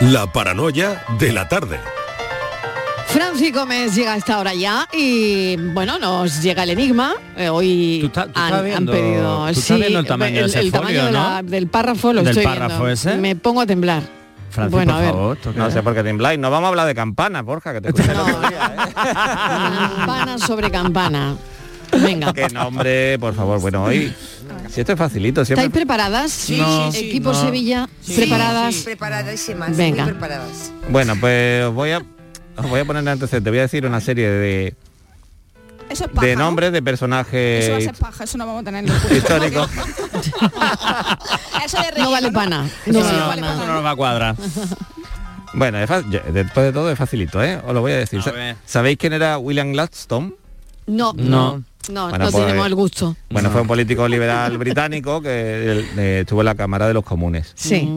La paranoia de la tarde. Franci Gómez llega a esta hora ya y bueno, nos llega el enigma. Eh, hoy Tú estás- tú han, estás han viendo- pedido tú el tamaño ese el tamaño folio, de la- ¿no? del párrafo lo ¿Del estoy párrafo viendo. ese? Me pongo a temblar. Francis, bueno, por a ver. favor, ¿esto qué No sé por qué tembláis. No vamos a hablar de campanas, Borja, que te escuché el otro día, ¿eh? Campana sobre campana. Venga. Qué nombre, por favor. Bueno, hoy... Si esto es facilito, ¿Estáis siempre... preparadas? Sí, No. sí, sí. Equipo No. Sevilla, Sí, preparadas. sí, preparadísimas, Venga. muy preparadas. Bueno, pues os voy a... Os voy a poner en antecedente. Voy a decir una serie de, Eso es paja, de ¿no? nombres de Eso va a personajes ser paja, eso no vamos a tenerlo. históricos. eso de No vale pana. No Eso vale no, pana. eso no nos va a cuadrar. Bueno, es fa- yo- después de todo es facilito, ¿eh? Os lo voy a decir. A. ¿Sabéis quién era William Gladstone? No, No. No, Bueno, no pues- tenemos el gusto. Bueno, No. fue un político liberal británico que eh, estuvo en la Cámara de los Comunes. Sí,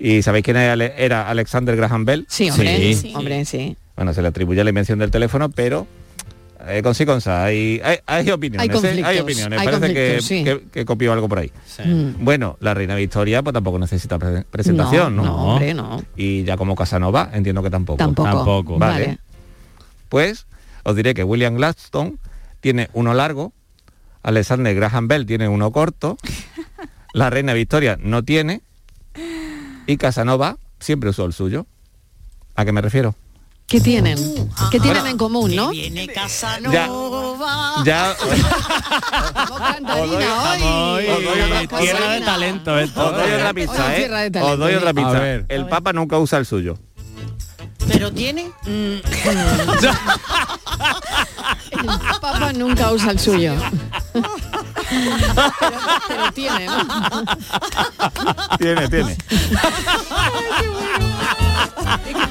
¿Y sabéis quién era, Ale- era Alexander Graham Bell? sí, hombre, Sí. hombre, sí. Bueno, se le atribuye la invención del teléfono, pero eh, con sí con sa, hay, hay, hay opiniones. Hay ¿eh? conflictos, Hay opiniones. hay Parece que, sí. que- que copió algo por ahí. Sí. Mm. Bueno, la reina Victoria pues tampoco necesita pre- presentación, ¿no? no, hombre, no. Y ya como Casanova, entiendo que tampoco. Tampoco. Tampoco. Vale. Vale. Pues os diré que William Gladstone tiene uno largo, Alexander Graham Bell tiene uno corto, la reina Victoria no tiene y Casanova siempre usó el suyo. ¿A qué me refiero? ¿Qué tienen? ¿Qué tienen en común, no? Viene Ya, Casanova. ya Vamos, cantarina, hoy. Vamos, Os doy otra- y tierra de talento esto. os doy otra pista, ¿eh? Os doy otra pista. A ver. El Papa nunca usa el suyo. Pero tiene. El Papa nunca usa el suyo. pero, pero tiene, ¿no? Tiene, tiene.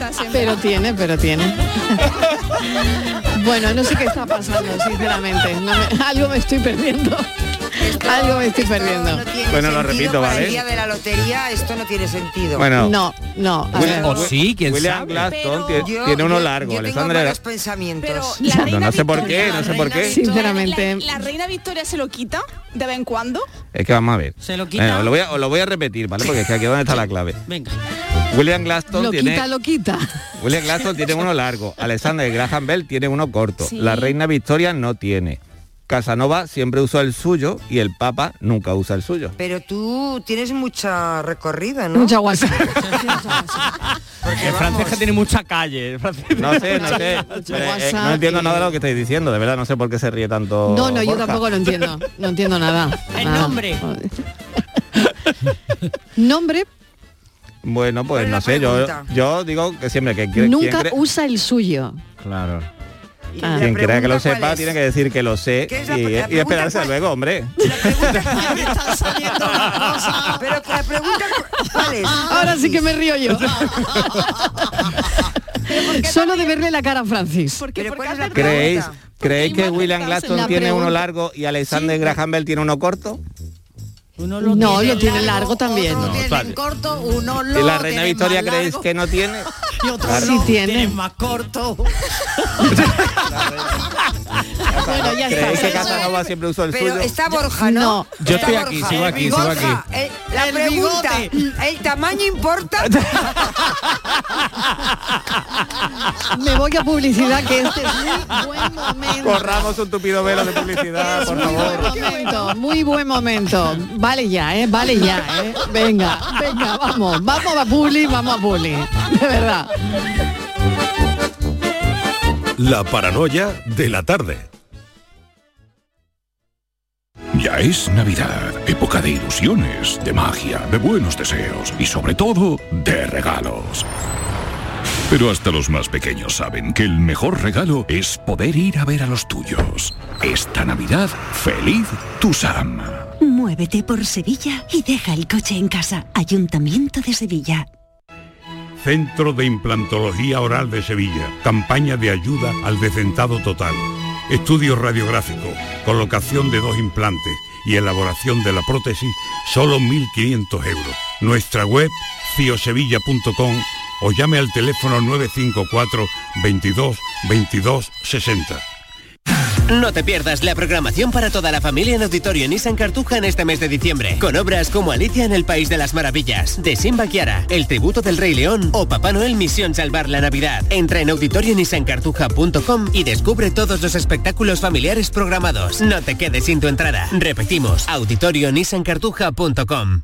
Es que Pero tiene, pero tiene. Bueno, no sé qué está pasando, sinceramente. No me- algo me estoy perdiendo. Algo me estoy Esto perdiendo. no tiene Bueno, lo repito, ¿vale? El día de la lotería esto no tiene sentido. Bueno, No, no. a William- ver. O sí, quién William sabe. Yo- tiene uno largo. Yo tengo pensamientos. Pero la No, sé por qué, no sé por qué. Sinceramente. La, la reina Victoria se lo quita de vez en cuando. Es que vamos a ver. Se lo quita. Venga, os, lo voy a, os lo voy a repetir, ¿vale? Porque es que aquí es donde está la clave. Venga. William Gladstone Lo tiene quita, lo quita. William Gladstone tiene uno largo, Alexander Graham Bell tiene uno corto, Sí. la reina Victoria no tiene. Casanova siempre usó el suyo y el Papa nunca usa el suyo. Pero tú tienes mucha recorrida, ¿no? Mucha guasa. Porque El francés que vamos, tiene mucha calle. No sé, no sé. Eh, no entiendo nada de lo que estáis diciendo, de verdad, no sé por qué se ríe tanto. No, no, yo tampoco lo entiendo. No entiendo nada. El Nada. nombre. Nombre Bueno, pues ¿Cuál es no sé, yo, yo digo que siempre que quiere- nunca usa el suyo. Claro. ¿Y Ah. quien crea que lo sepa tiene que decir que lo sé ¿Qué es la- y, la y pregunta esperarse cuál- luego, hombre. La pregunta cuál me están saliendo una cosa. Pero que la pregunta cu- cuál es. Ahora sí que me río yo. Solo de verle la cara a Francis. Porque, Pero porque ¿cuál es la has perdido- ¿Creéis? ¿creéis que William La tiene uno largo y Alexander Graham Bell tiene uno corto? Uno No, lo tiene largo también. Otro No, tiene vale. corto, uno lo ¿Y la reina tiene Victoria creéis que no tiene? y otro Claro. Sí tiene. tiene más corto. Bueno, ya está. ¿Creéis que Eso- Casanova siempre usó el Pero suyo? está Borja, ¿no? No. Yo estoy aquí, sigo aquí, sigo Borja, aquí. eh, la pregunta, ¿el tamaño importa? Me voy a publicidad que este es muy buen momento. Corramos un tupido velo de publicidad, por Muy buen favor. momento, muy buen momento. Vale ya, ¿eh? Vale ya, ¿eh? Venga, venga, vamos. Vamos a Publi, vamos a Publi. De verdad. La paranoia de la tarde. Ya es Navidad, época de ilusiones, de magia, de buenos deseos y sobre todo de regalos. Pero hasta los más pequeños saben que el mejor regalo es poder ir a ver a los tuyos. Esta Navidad, feliz Tusam. Muévete por Sevilla y deja el coche en casa. Ayuntamiento de Sevilla. Centro de Implantología Oral de Sevilla. Campaña de ayuda al decentado total. Estudio radiográfico, colocación de dos implantes y elaboración de la prótesis, solo 1.500 euros. Nuestra web, ciosevilla.com o llame al teléfono 954 22 22 60. No te pierdas la programación para toda la familia en Auditorio Nissan Cartuja en este mes de diciembre, con obras como Alicia en el País de las Maravillas, de Simba Kiara, El Tributo del Rey León o Papá Noel Misión Salvar la Navidad. Entra en auditorionissancartuja.com y descubre todos los espectáculos familiares programados. No te quedes sin tu entrada. Repetimos, auditorionissancartuja.com.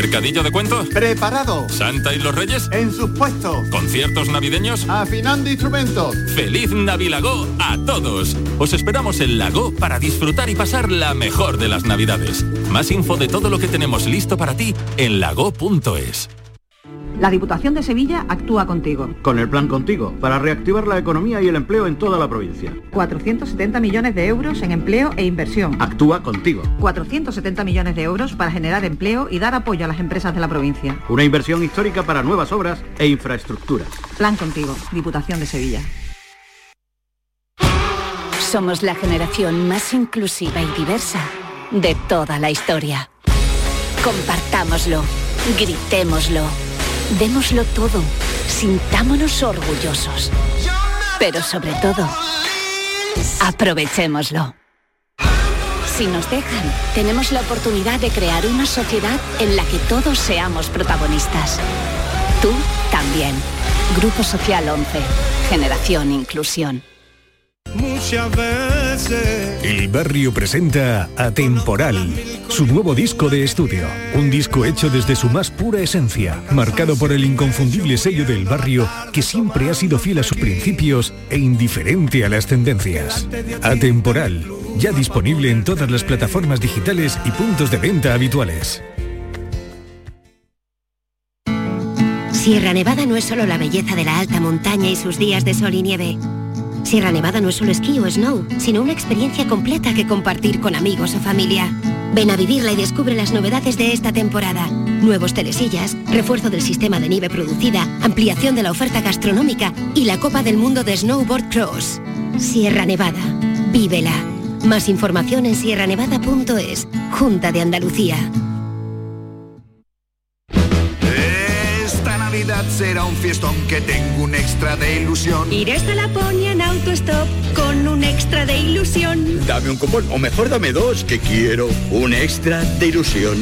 ¿Mercadillo de cuentos? Preparado. ¿Santa y los Reyes? En sus puestos. ¿Conciertos navideños? Afinando instrumentos. ¡Feliz Navilago a todos! Os esperamos en Lago para disfrutar y pasar la mejor de las Navidades. Más info de todo lo que tenemos listo para ti en lago.es. La Diputación de Sevilla actúa contigo. Con el plan Contigo, para reactivar la economía y el empleo en toda la provincia. 470 millones de euros en empleo e inversión. Actúa contigo. 470 millones de euros para generar empleo y dar apoyo a las empresas de la provincia. Una inversión histórica para nuevas obras e infraestructuras. Plan Contigo, Diputación de Sevilla. Somos la generación más inclusiva y diversa de toda la historia. Compartámoslo, gritémoslo, démoslo todo, sintámonos orgullosos. Pero sobre todo, aprovechémoslo. Si nos dejan, tenemos la oportunidad de crear una sociedad en la que todos seamos protagonistas. Tú también. Grupo Social 11. Generación Inclusión. Muchas veces. El barrio presenta Atemporal, su nuevo disco de estudio. Un disco hecho desde su más pura esencia, marcado por el inconfundible sello del barrio que siempre ha sido fiel a sus principios e indiferente a las tendencias. Atemporal, ya disponible en todas las plataformas digitales y puntos de venta habituales. Sierra Nevada no es solo la belleza de la alta montaña y sus días de sol y nieve. Sierra Nevada no es solo esquí o snow, sino una experiencia completa que compartir con amigos o familia. Ven a vivirla y descubre las novedades de esta temporada. Nuevos telesillas, refuerzo del sistema de nieve producida, ampliación de la oferta gastronómica y la Copa del Mundo de Snowboard Cross. Sierra Nevada. Vívela. Más información en sierranevada.es. Junta de Andalucía. Navidad será un fiestón que tengo un extra de ilusión. Iré hasta Laponia en autostop con un extra de ilusión. Dame un cupón, o mejor dame dos, que quiero un extra de ilusión.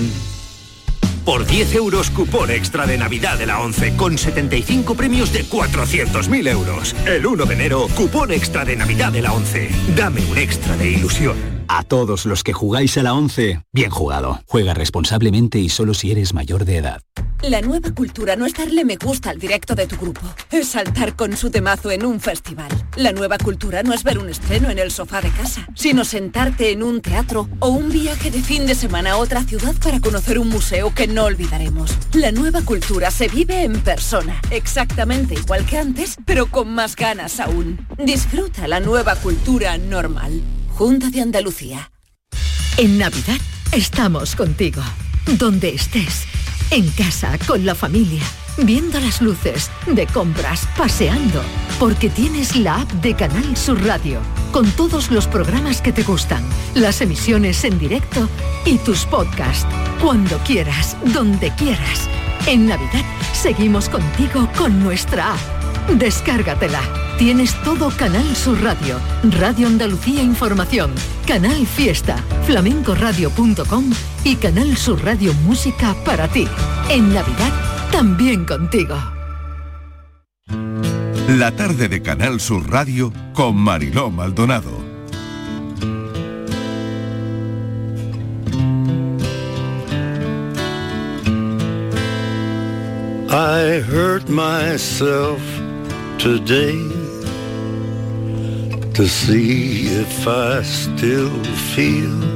Por 10 euros cupón extra de Navidad de la 11 con 75 premios de 400.000 euros. El 1 de enero, cupón extra de Navidad de la 11. Dame un extra de ilusión. A todos los que jugáis a la 11, bien jugado. Juega responsablemente y solo si eres mayor de edad. La nueva cultura no es darle me gusta al directo de tu grupo, es saltar con su temazo en un festival. La nueva cultura no es ver un estreno en el sofá de casa, sino sentarte en un teatro o un viaje de fin de semana a otra ciudad para conocer un museo que no olvidaremos. La nueva cultura se vive en persona, exactamente igual que antes, pero con más ganas aún. Disfruta la nueva cultura normal. Junta de Andalucía. En Navidad estamos contigo, donde estés, en casa, con la familia, viendo las luces, de compras, paseando, porque tienes la app de Canal Sur Radio, con todos los programas que te gustan, las emisiones en directo y tus podcasts, cuando quieras, donde quieras. En Navidad seguimos contigo con nuestra app. Descárgatela. Tienes todo Canal Sur Radio, Radio Andalucía Información, Canal Fiesta, flamencoradio.com y Canal Sur Radio Música para ti. En Navidad, también contigo. La tarde de Canal Sur Radio con Mariló Maldonado. I hurt myself today to see if I still feel.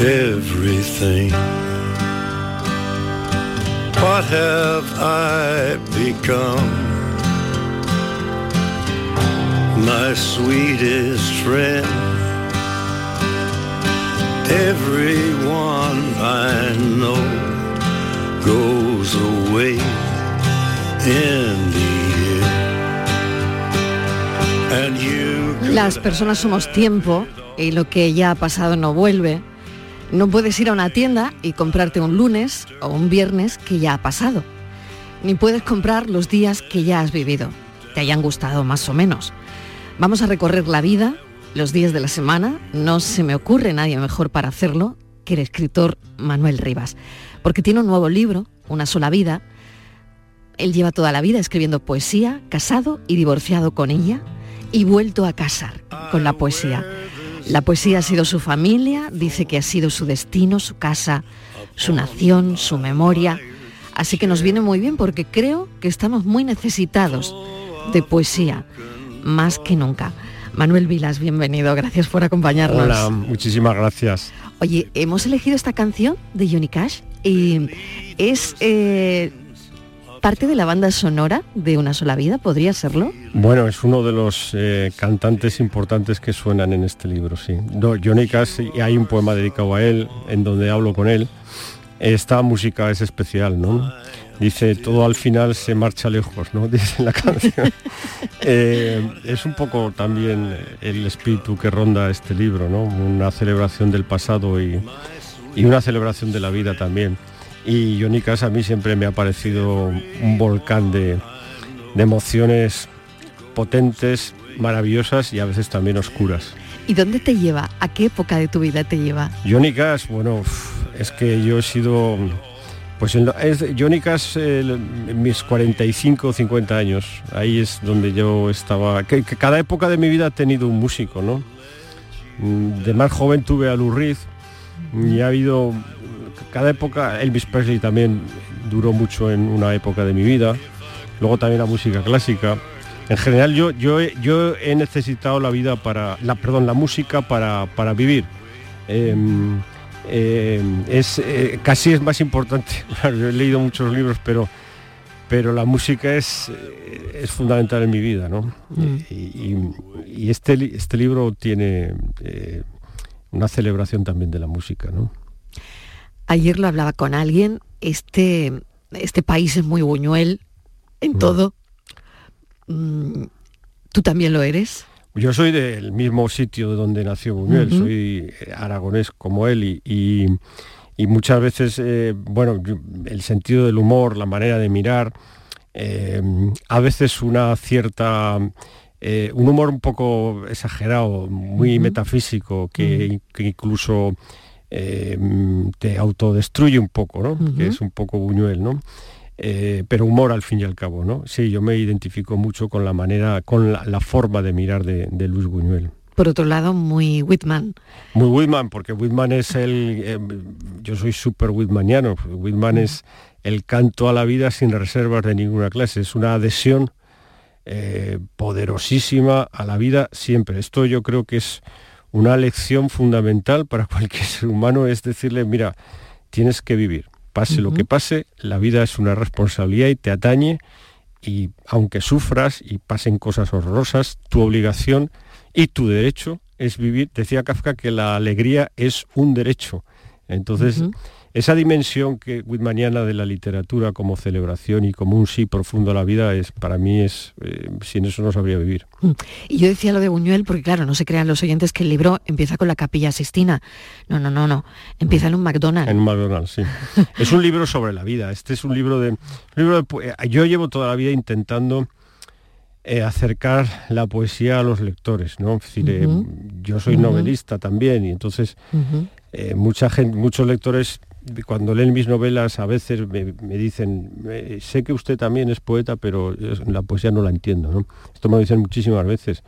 everything. What have I become? My sweetest friend. Everyone I know goes away in the. And you Las personas somos tiempo y lo que ya ha pasado no vuelve. No puedes ir a una tienda y comprarte un lunes o un viernes que ya ha pasado. Ni puedes comprar los días que ya has vivido, te hayan gustado más o menos. Vamos a recorrer la vida, los días de la semana. No se me ocurre nadie mejor para hacerlo que el escritor Manuel Rivas, porque tiene un nuevo libro, Una sola vida. Él lleva toda la vida escribiendo poesía, casado y divorciado con ella y vuelto a casar con la poesía. La poesía ha sido su familia, dice que ha sido su destino, su casa, su nación, su memoria. Así que nos viene muy bien porque creo que estamos muy necesitados de poesía, más que nunca. Manuel Vilas, bienvenido, gracias por acompañarnos. Hola, muchísimas gracias. Oye, hemos elegido esta canción de Johnny Cash y es eh, parte de la banda sonora de Una sola vida, ¿podría serlo? Bueno, es uno de los eh, cantantes importantes que suenan en este libro, sí. No, Johnny Cash, y hay un poema dedicado a él, en donde hablo con él. Esta música es especial, ¿no? Dice, todo al final se marcha lejos, ¿no? Dice en la canción. Eh, es un poco también el espíritu que ronda este libro, ¿no? Una celebración del pasado y, y una celebración de la vida también. Y Johnny Cash a mí siempre me ha parecido un volcán de, de emociones potentes, maravillosas y a veces también oscuras. ¿Y dónde te lleva? ¿A qué época de tu vida te lleva? Johnny Cash, bueno, es que yo he sido, pues en es Johnny Cash en mis 45 o 50 años, ahí es donde yo estaba, que, que cada época de mi vida ha tenido un músico, ¿no? Mm, De más joven tuve a Reed y ha habido, cada época, Elvis Presley también duró mucho en una época de mi vida, luego también la música clásica. En general yo, yo, he- yo he necesitado la vida para, la, perdón, la música para, para vivir. Em, eh, es eh, casi es más importante. Yo he leído muchos libros, pero pero la música es, es fundamental en mi vida, ¿no? Mm. Y, y- y este, este libro tiene eh, una celebración también de la música, ¿no? Ayer lo hablaba con alguien, este, este país es muy buñuel en todo. Mm, ¿Tú también lo eres? Yo soy del mismo sitio de donde nació Buñuel, soy aragonés como él y, y- y muchas veces, eh, bueno, el sentido del humor, la manera de mirar, eh, a veces una cierta, eh, un humor un poco exagerado, muy metafísico, que, que incluso eh, te autodestruye un poco, ¿no? Que es un poco Buñuel, ¿no? Eh, pero humor al fin y al cabo, ¿no? Sí, yo me identifico mucho con la manera, con la, la forma de mirar de, de Luis Buñuel. Por otro lado, muy Whitman. Muy Whitman, porque Whitman es el... eh, yo soy súper Whitmaniano. Whitman es el canto a la vida sin reservas de ninguna clase. Es una adhesión eh, poderosísima a la vida siempre. Esto yo creo que es una lección fundamental para cualquier ser humano, es decirle, mira, tienes que vivir. Pase lo que pase, la vida es una responsabilidad y te atañe y aunque sufras y pasen cosas horrorosas, tu obligación y tu derecho es vivir. Decía Kafka que la alegría es un derecho. Entonces. Esa dimensión que Whitmaniana de la literatura como celebración y como un sí profundo a la vida es para mí es eh, sin eso no sabría vivir. Y yo decía lo de Buñuel porque, claro, no se crean los oyentes que el libro empieza con la capilla Sistina. No, no, no, no. Empieza en un McDonald's. En un McDonald's, sí. es un libro sobre la vida. Este es un libro de, un libro de eh, yo llevo toda la vida intentando eh, acercar la poesía a los lectores, ¿no? Es decir, eh, yo soy novelista también y entonces eh, mucha gente, muchos lectores cuando leen mis novelas a veces me, me dicen, "Eh, sé que usted también es poeta, pero la poesía no la entiendo, ¿no? Esto me lo dicen muchísimas veces.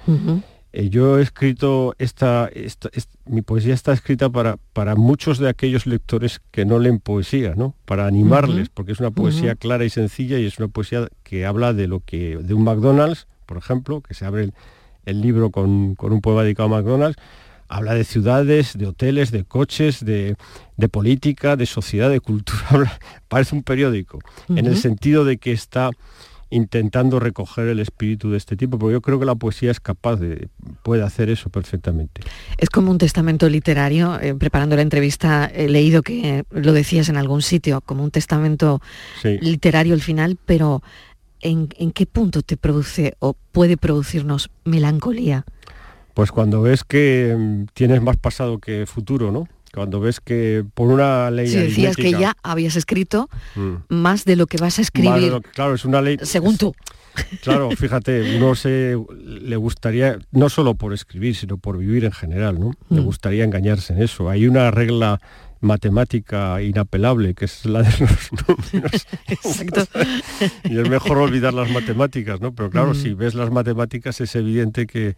Eh, yo he escrito esta, esta- est- mi poesía está escrita para, para muchos de aquellos lectores que no leen poesía, ¿no? Para animarles, porque es una poesía clara y sencilla y es una poesía que habla de lo que, de un McDonald's, por ejemplo, que se abre el, el libro con, con un poema dedicado a McDonald's, habla de ciudades, de hoteles, de coches, de, de política, de sociedad, de cultura, parece un periódico, en el sentido de que está intentando recoger el espíritu de este tipo, porque yo creo que la poesía es capaz de, puede hacer eso perfectamente. Es como un testamento literario. eh, preparando la entrevista he leído que lo decías en algún sitio, como un testamento Sí. literario al final, pero ¿en, en qué punto te produce o puede producirnos melancolía? Pues cuando ves que mm, tienes más pasado que futuro, ¿no? Cuando ves que por una ley Si decías que ya habías escrito Mm. más de lo que vas a escribir, lo claro, es una ley. según tú. Claro, fíjate, uno se le gustaría, no solo por escribir, sino por vivir en general, ¿no? Le Mm. gustaría engañarse en eso. Hay una regla matemática inapelable, que es la de los números. Exacto. y es mejor olvidar las matemáticas, ¿no? Pero claro, Mm. si ves las matemáticas es evidente que,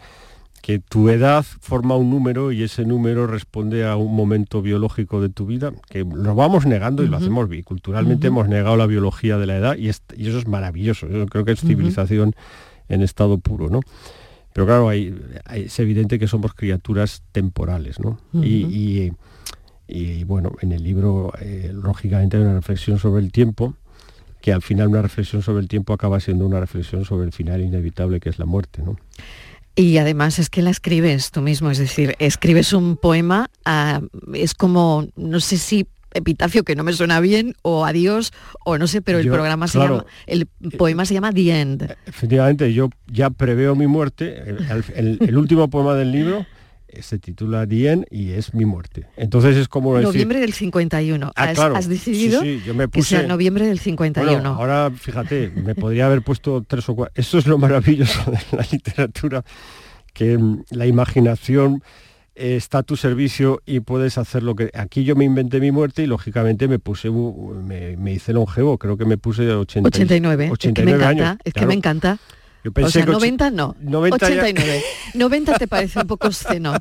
que tu edad forma un número y ese número responde a un momento biológico de tu vida, que lo vamos negando y lo hacemos. Culturalmente hemos negado la biología de la edad y, es- y eso es maravilloso. Yo creo que es civilización en estado puro, ¿no? Pero claro, hay- hay- es evidente que somos criaturas temporales, ¿no? Y- Ujú. y, y, bueno, en el libro, eh, lógicamente, hay una reflexión sobre el tiempo, que al final una reflexión sobre el tiempo acaba siendo una reflexión sobre el final inevitable que es la muerte, ¿no? Y además es que la escribes tú mismo, es decir, escribes un poema, ah, es como, no sé si epitafio que no me suena bien, o adiós, o no sé, pero el Yo, programa se claro, llama, el poema se llama The End. Efectivamente, yo ya preveo mi muerte. El, el- el último poema del libro se titula Dien y es mi muerte. Entonces es como decir... Noviembre del 51. Ah, has, claro. has decidido Sí, sí, yo me que sea puse- noviembre del 51. Bueno, ahora fíjate, me podría haber puesto tres o cuatro. Eso es lo maravilloso de la literatura, que mm, la imaginación eh, está a tu servicio y puedes hacer lo que... Aquí yo me inventé mi muerte y lógicamente me puse, me, me hice longevo, creo que me puse 80 89, es que me 89 encanta, años, es que me encanta. Yo pensé o sea, que och- 90 no, 90 ya- 89. 90 te parece un poco obsceno.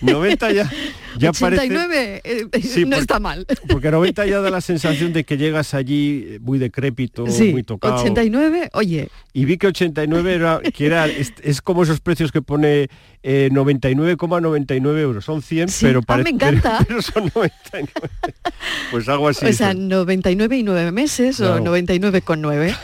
90 ya, ya parece... 89 eh, Sí, no porque- está mal. Porque 90 ya da la sensación de que llegas allí eh, muy decrépito, Sí, muy tocado. 89, oye, Y vi que 89 era, que era es, es como esos precios que pone eh, 99,99 euros. Son 100, Sí, pero ah, parece me encanta. Pero, son 99. Pues algo así. o sea, son. 99 y 9 meses o Claro. 99 con 9.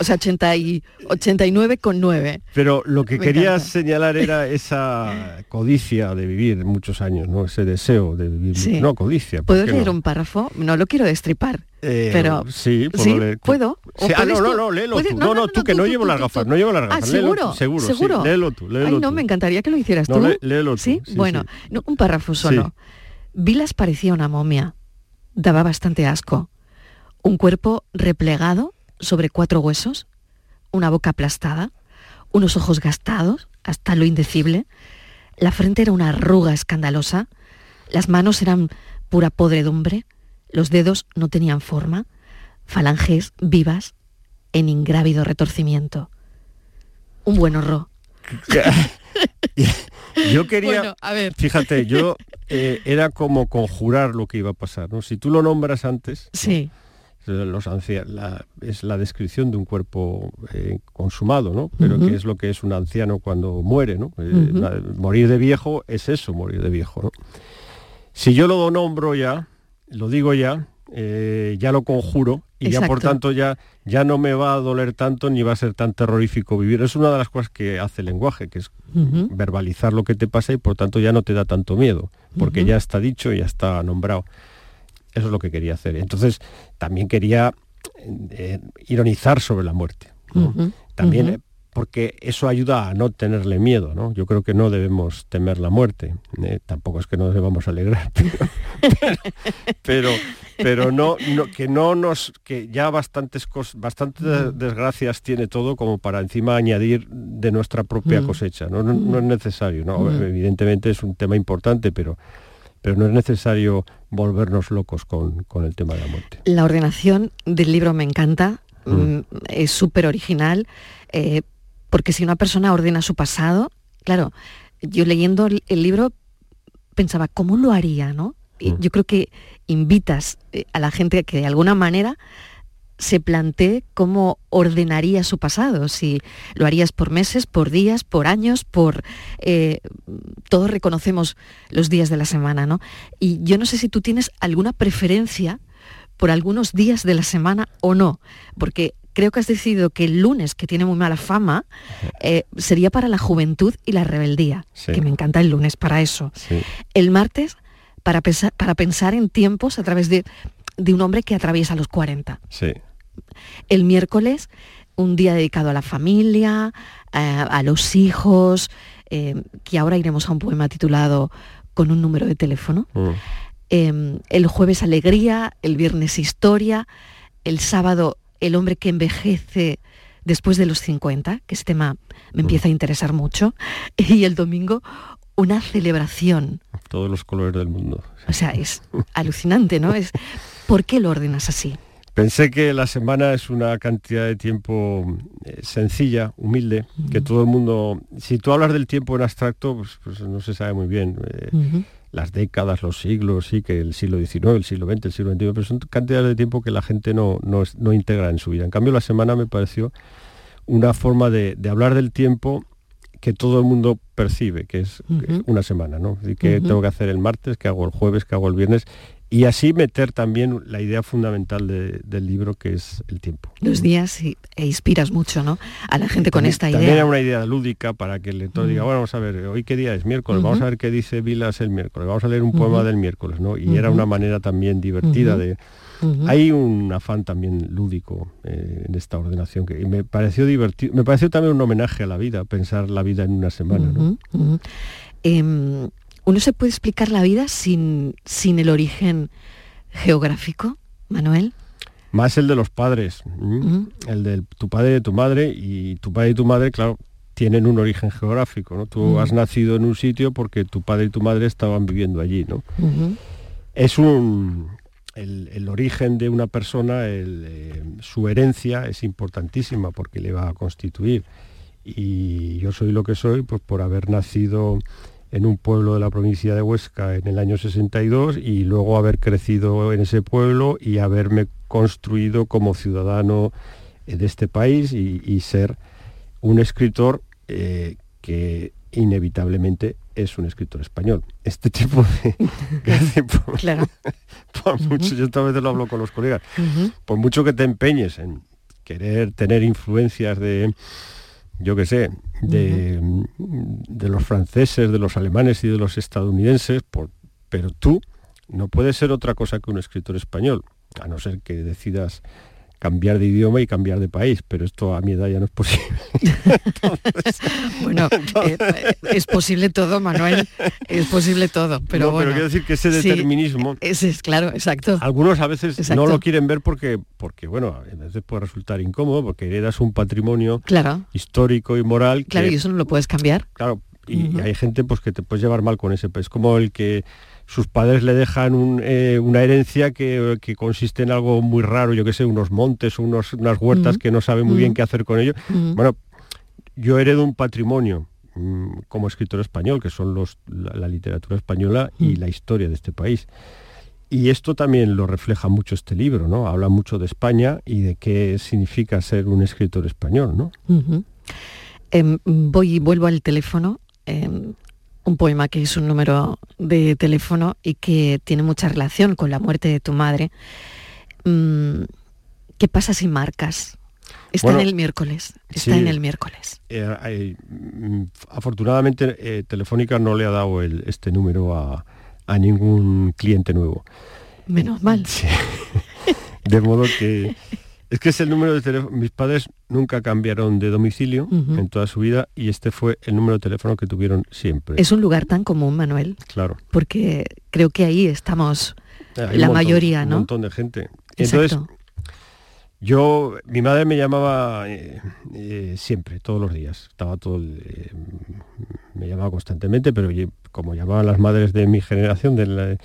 O sea, 80 y 89 con 9. Pero lo que Me quería encanta. señalar era esa codicia de vivir muchos años, ¿no? Ese deseo de vivir. Sí. No, codicia. ¿por ¿Puedo leer no? un párrafo? No lo quiero destripar. Eh, pero sí, leer. ¿Puedo? ¿O Sí, ah, no, no, no, léelo tú. No, no, tú, que no llevo las gafas, no llevo las Ah, gafas. léelo seguro, seguro, sí, seguro. léelo tú, léelo Ay, no, me encantaría que lo hicieras No, tú. lé- léelo tú, ¿Sí? bueno, no, un párrafo solo. Vilas parecía una momia. Daba bastante asco. Un cuerpo replegado sobre cuatro huesos, una boca aplastada, unos ojos gastados hasta lo indecible, la frente era una arruga escandalosa, las manos eran pura podredumbre, los dedos no tenían forma, falanges vivas en ingrávido retorcimiento. Un buen horror. Yo quería, Bueno, a ver. fíjate, yo eh, era como conjurar lo que iba a pasar, ¿no? Si tú lo nombras antes, Sí. los ancia- la- es la descripción de un cuerpo eh, consumado, ¿no? Pero que es lo que es un anciano cuando muere, ¿no? Eh, la- morir de viejo es eso, morir de viejo, ¿no? Si yo lo nombro ya, lo digo ya, eh, ya lo conjuro y ya por tanto ya, ya no me va a doler tanto ni va a ser tan terrorífico vivir. Es una de las cosas que hace el lenguaje, que es verbalizar lo que te pasa y por tanto ya no te da tanto miedo, porque ya está dicho y ya está nombrado. Eso es lo que quería hacer. Entonces, también quería eh, ironizar sobre la muerte. ¿no? Ujú, También porque eso ayuda a no tenerle miedo, ¿no? Yo creo que no debemos temer la muerte. eh, tampoco es que nos debamos alegrar, pero, pero, pero no, no, que no nos, que ya bastantes cosas, bastantes desgracias tiene todo como para encima añadir de nuestra propia Mm. cosecha. No, no, no es necesario, ¿no? Mm. Evidentemente es un tema importante, pero, pero no es necesario volvernos locos con, con el tema de la muerte. La ordenación del libro me encanta, Mm. mm, es súper original, eh, porque si una persona ordena su pasado, claro, yo leyendo el, el libro pensaba, ¿cómo lo haría? ¿no? Y Mm. Yo creo que invitas eh, a la gente a que de alguna manera se plantee cómo ordenaría su pasado, si lo harías por meses, por días, por años, por... eh, todos reconocemos los días de la semana, ¿no? Y yo no sé si tú tienes alguna preferencia por algunos días de la semana o no, porque creo que has decidido que el lunes, que tiene muy mala fama, eh, sería para la juventud y la rebeldía, Sí. que me encanta el lunes para eso. Sí. El martes, para pensar, para pensar en tiempos a través de, de un hombre que atraviesa los 40. Sí. El miércoles, un día dedicado a la familia, eh, a los hijos, eh, que ahora iremos a un poema titulado Con un número de teléfono. Mm. Eh, el jueves alegría, el viernes historia, el sábado el hombre que envejece después de los 50, que ese tema me empieza a interesar mucho, y el domingo una celebración. Todos los colores del mundo. O sea, es alucinante, ¿no? Es, ¿Por qué lo ordenas así? Pensé que la semana es una cantidad de tiempo eh, sencilla, humilde, que todo el mundo, si tú hablas del tiempo en abstracto, pues, pues no se sabe muy bien. eh. Las décadas, los siglos, sí, que el siglo XIX, el siglo XX, el siglo XXI, pero son cantidades de tiempo que la gente no, no, no integra en su vida. En cambio, la semana me pareció una forma de, de hablar del tiempo que todo el mundo percibe, que es una semana, ¿no? Y que tengo que hacer el martes, que hago el jueves, que hago el viernes, y así meter también la idea fundamental de- del libro, que es el tiempo. Los días y- e inspiras mucho, ¿no? A la gente con También- esta También idea. era una idea lúdica para que el lector diga, bueno, vamos a ver, hoy qué día es miércoles, vamos a ver qué dice Vilas el miércoles, vamos a leer un poema del miércoles, ¿no? Y era una manera también divertida Ujú. Hay un afán también lúdico eh, en esta ordenación que me pareció divertido, me pareció también un homenaje a la vida, pensar la vida en una semana. Em, ¿Uno se puede explicar la vida sin, sin el origen geográfico, Manuel? Más el de los padres, el de tu padre y de tu madre, y tu padre y tu madre, claro, tienen un origen geográfico, ¿no? Tú has nacido en un sitio porque tu padre y tu madre estaban viviendo allí, ¿no? Es un... El, origen de una persona, eh, su herencia es importantísima porque le va a constituir. Y yo soy lo que soy pues por haber nacido en un pueblo de la provincia de Huesca en el año 62 y luego haber crecido en ese pueblo y haberme construido como ciudadano de este país y, y ser un escritor eh, que inevitablemente es un escritor español. Este tipo de... que por, Claro. por mucho, yo esta vez lo hablo con los colegas, por mucho que te empeñes en querer tener influencias de, yo qué sé, de, de los franceses, de los alemanes y de los estadounidenses, por- pero tú no puedes ser otra cosa que un escritor español, a no ser que decidas cambiar de idioma y cambiar de país, pero esto a mi edad ya no es posible. Bueno, eh, eh, es posible todo, Manuel, es posible todo, pero No, bueno. quiero decir que ese Sí, determinismo, ese es claro, exacto. algunos a veces Exacto. no lo quieren ver porque, porque, bueno, a veces puede resultar incómodo, porque heredas un patrimonio Claro, histórico y moral. claro, que- y eso no lo puedes cambiar. Claro, y hay gente pues que te puedes llevar mal con ese Es como el que sus padres le dejan un, eh, una herencia que, que consiste en algo muy raro, yo que sé, unos montes o unos, unas huertas Ujú. que no sabe muy bien Ujú. qué hacer con ello. Ujú. Bueno, yo heredo un patrimonio mm, como escritor español, que son los, la, la literatura española y Mm. la historia de este país. Y esto también lo refleja mucho este libro, ¿no? Habla mucho de España y de qué significa ser un escritor español, ¿no? Em, voy y vuelvo al teléfono. em, un poema que es un número de teléfono y que tiene mucha relación con la muerte de tu madre. Mm, ¿Qué pasa si marcas? Está Bueno, en el miércoles. Está sí. en el miércoles. Eh, mm, afortunadamente eh, Telefónica no le ha dado el- este número a, a ningún cliente nuevo. Menos mal. De modo que es que es el número de teléfono. Mis padres nunca cambiaron de domicilio en toda su vida y este fue el número de teléfono que tuvieron siempre. Es un lugar tan común, Manuel, Claro. porque creo que ahí estamos Hay un la montón- mayoría, Un ¿no? montón de gente. Entonces, yo, mi madre me llamaba eh, eh, siempre, todos los días. Estaba todo, eh, me llamaba constantemente, pero como llamaban las madres de mi generación, de la-.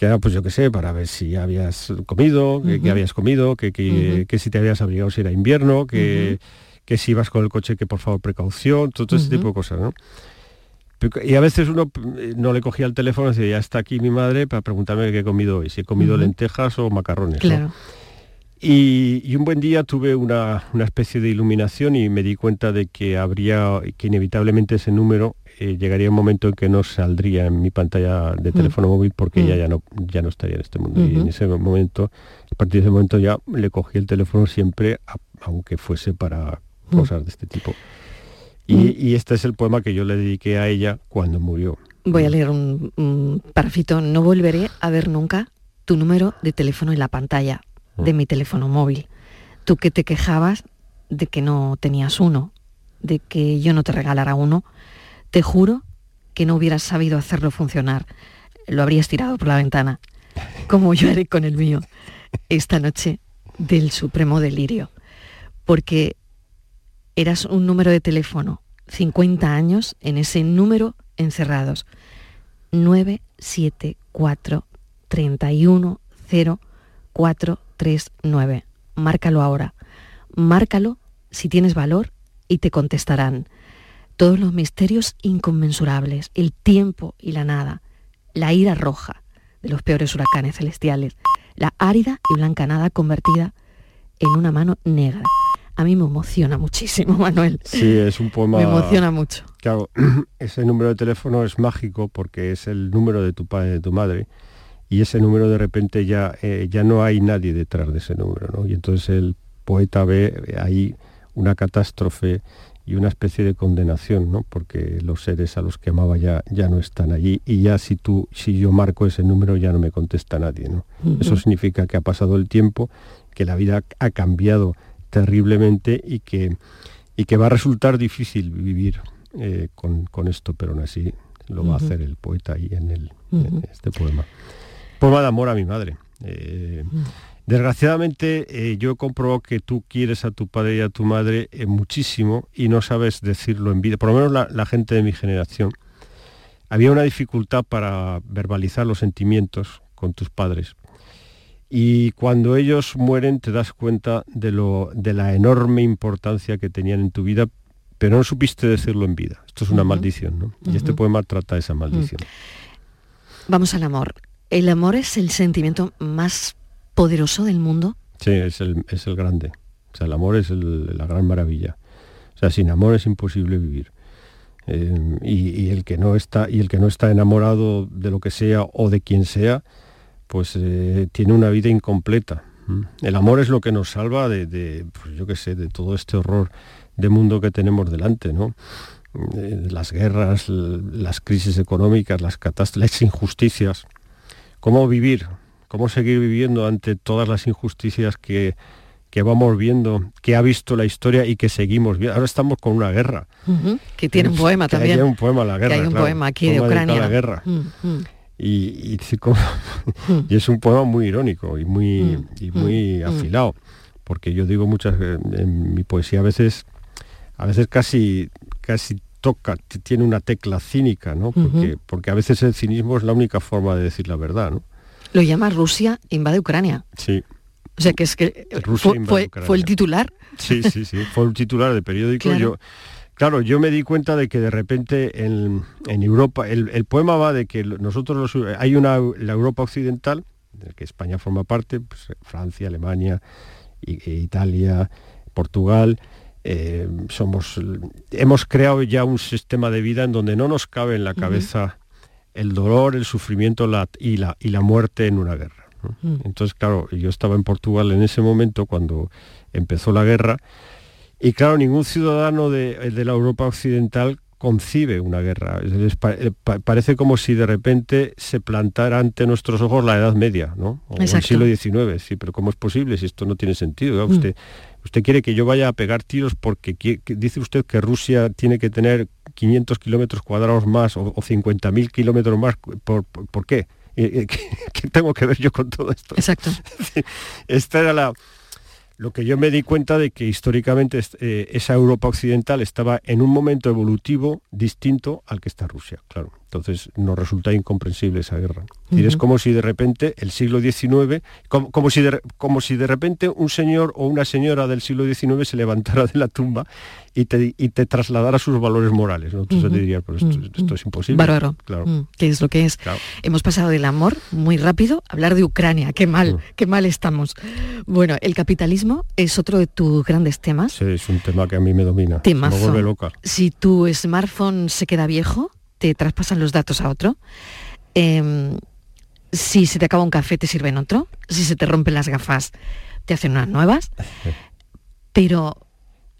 Que era, pues yo qué sé, para ver si habías comido, que, habías comido, que, que- que si te habías abrigado si era invierno, que, que si ibas con el coche, que por favor precaución, todo, todo ese tipo de cosas, ¿no? Y a veces uno eh, no le cogía el teléfono y decía, ya está aquí mi madre para preguntarme qué he comido hoy, si he comido lentejas o macarrones. Y, un buen día tuve una, especie de iluminación y me di cuenta de que habría, que inevitablemente ese número eh, llegaría un momento en que no saldría en mi pantalla de mm. teléfono móvil porque ella mm. ya no, ya no estaría en este mundo. Y en ese momento, a partir de ese momento ya le cogí el teléfono siempre, aunque fuese para mm. cosas de este tipo. Y, este es el poema que yo le dediqué a ella cuando murió. Voy a leer un, un parrafito. No volveré a ver nunca tu número de teléfono en la pantalla de mi teléfono móvil. Tú que te quejabas de que no tenías uno, de que yo no te regalara uno, te juro que no hubieras sabido hacerlo funcionar. Lo habrías tirado por la ventana, como yo haré con el mío, esta noche del supremo delirio. Porque eras un número de teléfono, 50 años en ese número encerrados. 974 31 39. Márcalo ahora. Márcalo si tienes valor y te contestarán. Todos los misterios inconmensurables, el tiempo y la nada, la ira roja de los peores huracanes celestiales, la árida y blanca nada convertida en una mano negra. A mí me emociona muchísimo, Manuel. Sí, es un poema... Me emociona mucho. Claro, ese número de teléfono es mágico porque es el número de tu padre y de tu madre y ese número de repente ya, eh, ya no hay nadie detrás de ese número, ¿no? Y entonces el poeta ve ahí una catástrofe y una especie de condenación, ¿no? Porque los seres a los que amaba ya, ya no están allí y ya si tú, si yo marco ese número ya no me contesta nadie, ¿no? Eso significa que ha pasado el tiempo, que la vida ha cambiado terriblemente y que, y que va a resultar difícil vivir eh, con, esto, pero aún así lo va a hacer el poeta ahí en, el, en este poema. Poema de amor a mi madre. Eh, desgraciadamente eh, yo he comprobado que tú quieres a tu padre y a tu madre eh, muchísimo y no sabes decirlo en vida, por lo menos la, gente de mi generación. Había una dificultad para verbalizar los sentimientos con tus padres. Y cuando ellos mueren te das cuenta de, lo, de la enorme importancia que tenían en tu vida, pero no supiste decirlo en vida. Esto es una maldición, ¿no? Y este poema trata esa maldición. Vamos al amor. ¿El amor es el sentimiento más poderoso del mundo? Sí, es el, grande. O sea, el amor es la gran maravilla. O sea, sin amor es imposible vivir. Eh, y, el que no está, y el que no está enamorado de lo que sea o de quien sea, pues eh, tiene una vida incompleta. El amor es lo que nos salva de, pues yo qué sé, de todo este horror de mundo que tenemos delante, ¿no? Eh, las guerras, las crisis económicas, las catástrofes, las injusticias cómo vivir, cómo seguir viviendo ante todas las injusticias que, vamos viendo, que ha visto la historia y que seguimos viendo. Ahora estamos con una guerra. Que tiene un poema también. Hay un poema la guerra. hay un poema aquí de Ucrania. La guerra. y, y, es un poema muy irónico y muy, y muy afilado. Porque yo digo muchas, en mi poesía a veces, a veces casi, casi toca, tiene una tecla cínica, ¿no? Porque, porque a veces el cinismo es la única forma de decir la verdad, ¿no? Lo llama Rusia invade Ucrania. Sí. O sea que es que fue, fue, el titular. Sí, sí, sí, fue un titular de periódico. Claro. Yo, claro, yo me di cuenta de que de repente en, Europa, el, poema va de que nosotros los, hay una la Europa occidental, de que España forma parte, pues, Francia, Alemania, Italia, Portugal, eh, somos, hemos creado ya un sistema de vida en donde no nos cabe en la cabeza el dolor, el sufrimiento y, la, y la muerte en una guerra. Entonces, claro, yo estaba en Portugal en ese momento cuando empezó la guerra y claro, ningún ciudadano de, la Europa occidental concibe una guerra. Eh, parece como si de repente se plantara ante nuestros ojos la Edad Media, ¿no? O el siglo XIX. Sí, pero ¿cómo es posible si esto no tiene sentido? Usted, usted quiere que yo vaya a pegar tiros porque dice usted que Rusia tiene que tener 500 kilómetros cuadrados más o, 50.000 kilómetros más. ¿Por, qué? ¿Qué, tengo que ver yo con todo esto? Exacto. Esta era la, lo que yo me di cuenta de que históricamente eh, esa Europa occidental estaba en un momento evolutivo distinto al que está Rusia, claro. Entonces nos resulta incomprensible esa guerra. Es decir, Es como si de repente el siglo XIX, como, como si de, como si de repente un señor o una señora del siglo XIX se levantara de la tumba y te, y te trasladara sus valores morales. ¿no? Entonces te diría, pues esto, esto es imposible. Bárbaro. Claro. ¿Qué es lo que es? Claro. Hemos pasado del amor muy rápido a hablar de Ucrania. Qué mal, Mm. qué mal estamos. Bueno, el capitalismo es otro de tus grandes temas. Sí, es un tema que a mí me domina. Temazo. Me vuelve loca. Si tu smartphone se queda viejo, te traspasan los datos a otro. Em, si se te acaba un café, te sirven otro. Si se te rompen las gafas, te hacen unas nuevas. Pero,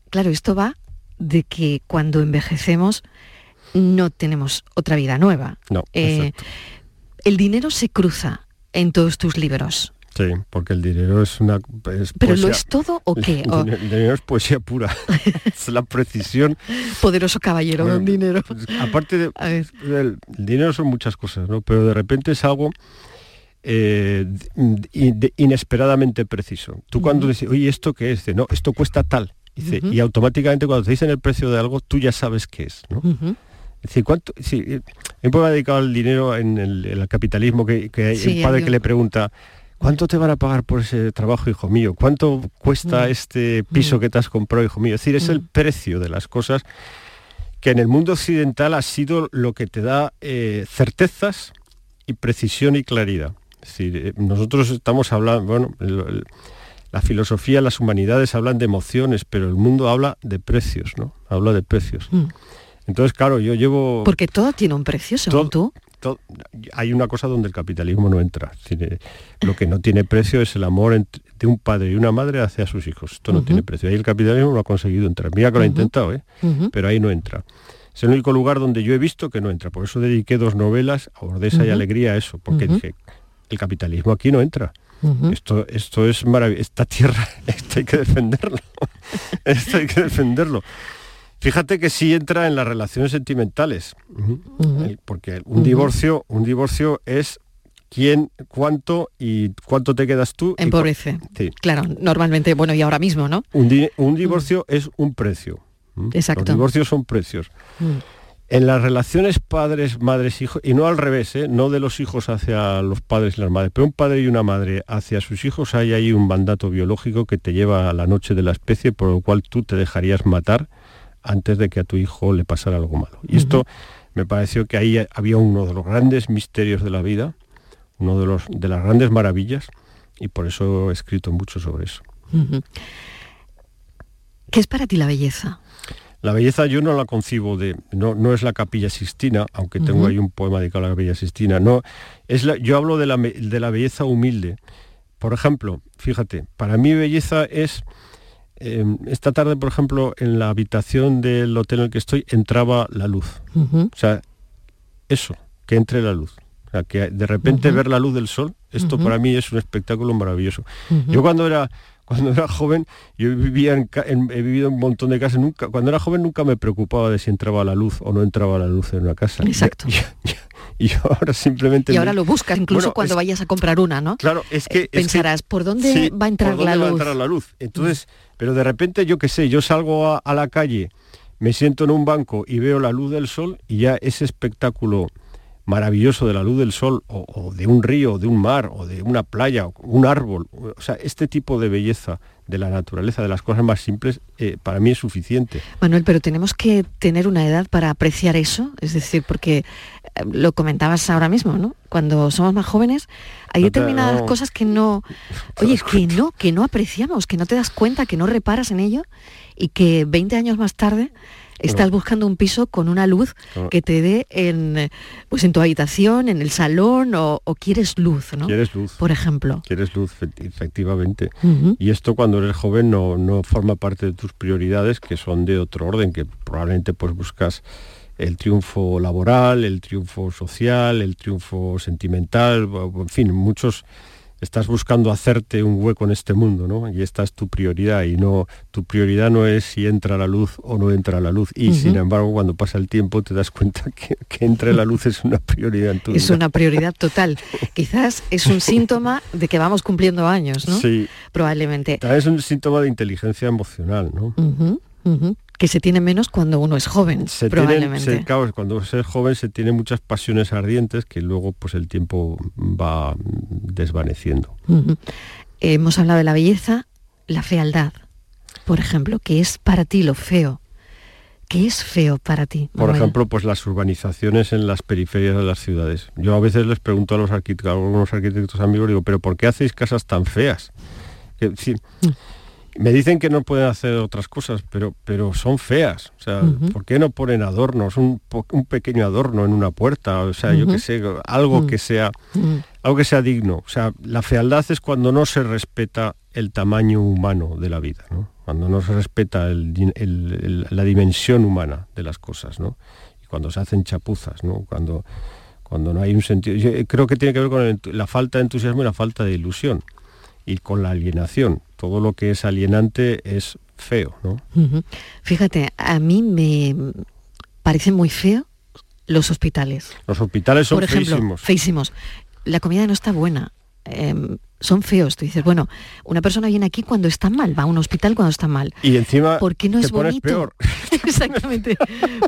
claro, esto va de que cuando envejecemos no tenemos otra vida nueva. No, Eh, el dinero se cruza en todos tus libros. Sí, porque el dinero es una... es ¿Pero lo es todo o qué? El dinero, el dinero es poesía pura. es la precisión. poderoso caballero, Bueno, don dinero. Aparte de, el dinero son muchas cosas, ¿no? Pero de repente es algo eh, de- inesperadamente preciso. Tú cuando dices, oye, ¿esto qué es? Dice, no, esto cuesta tal. Dice. Y automáticamente cuando te dicen el precio de algo, tú ya sabes qué es, ¿no? Es decir, ¿cuánto? Sí, eh, me dedicar al dinero en el, en el capitalismo, que, que hay Sí, el padre hay que un- le pregunta, ¿cuánto te van a pagar por ese trabajo, hijo mío? ¿Cuánto cuesta Mm. este piso que te has comprado, hijo mío? Es decir, es el precio de las cosas que en el mundo occidental ha sido lo que te da eh, certezas y precisión y claridad. Es decir, eh, nosotros estamos hablando, bueno, el- el- la filosofía, las humanidades hablan de emociones, pero el mundo habla de precios, ¿no? Habla de precios. Mm. Entonces, claro, yo llevo... Porque todo tiene un precio, según tú. Todo- hay una cosa donde el capitalismo no entra. Lo que no tiene precio es el amor de un padre y una madre hacia sus hijos. Esto no tiene precio. Ahí el capitalismo no ha conseguido entrar. Mira que lo ha intentado, ¿eh? Pero ahí no entra. Es el único lugar donde yo he visto que no entra. Por eso dediqué dos novelas, a Ordesa y. Alegría, a eso, porque dije, el capitalismo aquí no entra. Esto, esto es maravilloso. Esta tierra, esto hay que defenderlo. esto hay que defenderlo. Fíjate que sí entra en las relaciones sentimentales, porque un divorcio, un divorcio es quién, cuánto y cuánto te quedas tú. Empobrece. Sí. Claro, normalmente, bueno, y ahora mismo, ¿no? Un, di- un divorcio es un precio. Exacto. Los divorcios son precios. Mm. En las relaciones padres, madres, hijos, y no al revés, ¿eh? no de los hijos hacia los padres y las madres, pero un padre y una madre hacia sus hijos hay ahí un mandato biológico que te lleva a la noche de la especie, por lo cual tú te dejarías matar antes de que a tu hijo le pasara algo malo. Y esto me pareció que ahí había uno de los grandes misterios de la vida, uno de, los, de las grandes maravillas, y por eso he escrito mucho sobre eso. ¿Qué es para ti la belleza? La belleza yo no la concibo de, no, no es la capilla Sistina, aunque tengo ahí un poema dedicado a la capilla Sistina, no, es la, yo hablo de la, de la belleza humilde. Por ejemplo, fíjate, para mí belleza es, eh, esta tarde, por ejemplo, en la habitación del hotel en el que estoy, entraba la luz. O sea, eso, que entre la luz. O sea, que de repente ver la luz del sol, esto para mí es un espectáculo maravilloso. Yo cuando era cuando era joven, yo vivía en, en- he vivido en un montón de casas, nunca, cuando era joven nunca me preocupaba de si entraba la luz o no entraba la luz en una casa. Exacto. Y, y- y yo ahora simplemente... Y me- ahora lo buscas, incluso Bueno, cuando es- vayas a comprar una, ¿no? Claro, es que... es que- Pensarás, ¿por dónde Sí, va a entrar ¿por la dónde va a luz? entrar la luz? Entonces, pero de repente yo qué sé, yo salgo a, a la calle, me siento en un banco y veo la luz del sol y ya ese espectáculo maravilloso de la luz del sol o, o de un río, de un mar o de una playa, o un árbol, o sea, este tipo de belleza de la naturaleza, de las cosas más simples, eh, para mí es suficiente. Manuel, pero tenemos que tener una edad para apreciar eso, es decir, porque eh, lo comentabas ahora mismo, ¿no? Cuando somos más jóvenes hay No te- determinadas no. cosas que no, oye, que no, que no apreciamos, que no te das cuenta, que no reparas en ello y que 20 años más tarde estás No. buscando un piso con una luz No. que te dé en, pues en tu habitación, en el salón o, o quieres luz, ¿no? Quieres luz. Por ejemplo. Quieres luz, fe- efectivamente. Y esto cuando eres joven no, no forma parte de tus prioridades, que son de otro orden, que probablemente pues buscas el triunfo laboral, el triunfo social, el triunfo sentimental, en fin, muchos estás buscando hacerte un hueco en este mundo, ¿no? Y esta es tu prioridad y no tu prioridad no es si entra la luz o no entra la luz. Y sin embargo, cuando pasa el tiempo te das cuenta que, que entre la luz es una prioridad en tu Es vida. una prioridad total. Quizás es un síntoma de que vamos cumpliendo años, ¿no? Sí. Probablemente. También es un síntoma de inteligencia emocional, ¿no? Que se tiene menos cuando uno es joven, se tienen, probablemente. se- claro, cuando se es joven se tiene muchas pasiones ardientes que luego pues el tiempo va mm, desvaneciendo. Hemos hablado de la belleza, la fealdad, por ejemplo, que es para ti lo feo. ¿Qué es feo para ti? Por ejemplo, pues las urbanizaciones en las periferias de las ciudades. Yo a veces les pregunto a los arquitectos, a algunos arquitectos amigos, digo, pero ¿por qué hacéis casas tan feas? Que, sí, me dicen que no pueden hacer otras cosas, pero, pero son feas. O sea. ¿por qué no ponen adornos? Un, un pequeño adorno en una puerta, o sea, yo qué sé, algo Mm. que sea Mm. algo que sea digno. O sea, la fealdad es cuando no se respeta el tamaño humano de la vida, ¿no? Cuando no se respeta el di- el- el- la dimensión humana de las cosas, ¿no? Y cuando se hacen chapuzas, ¿no? Cuando, cuando no hay un sentido. Yo creo que tiene que ver con la falta de entusiasmo y la falta de ilusión. Y con la alienación. Todo lo que es alienante es feo, ¿no? Fíjate, a mí me parece muy feo los hospitales. Los hospitales son Por ejemplo, feísimos. feísimos. La comida no está buena. em, son feos. Tú dices, bueno, una persona viene aquí cuando está mal, va a un hospital cuando está mal. Y encima ¿Por qué no te es pones bonito? peor. Exactamente.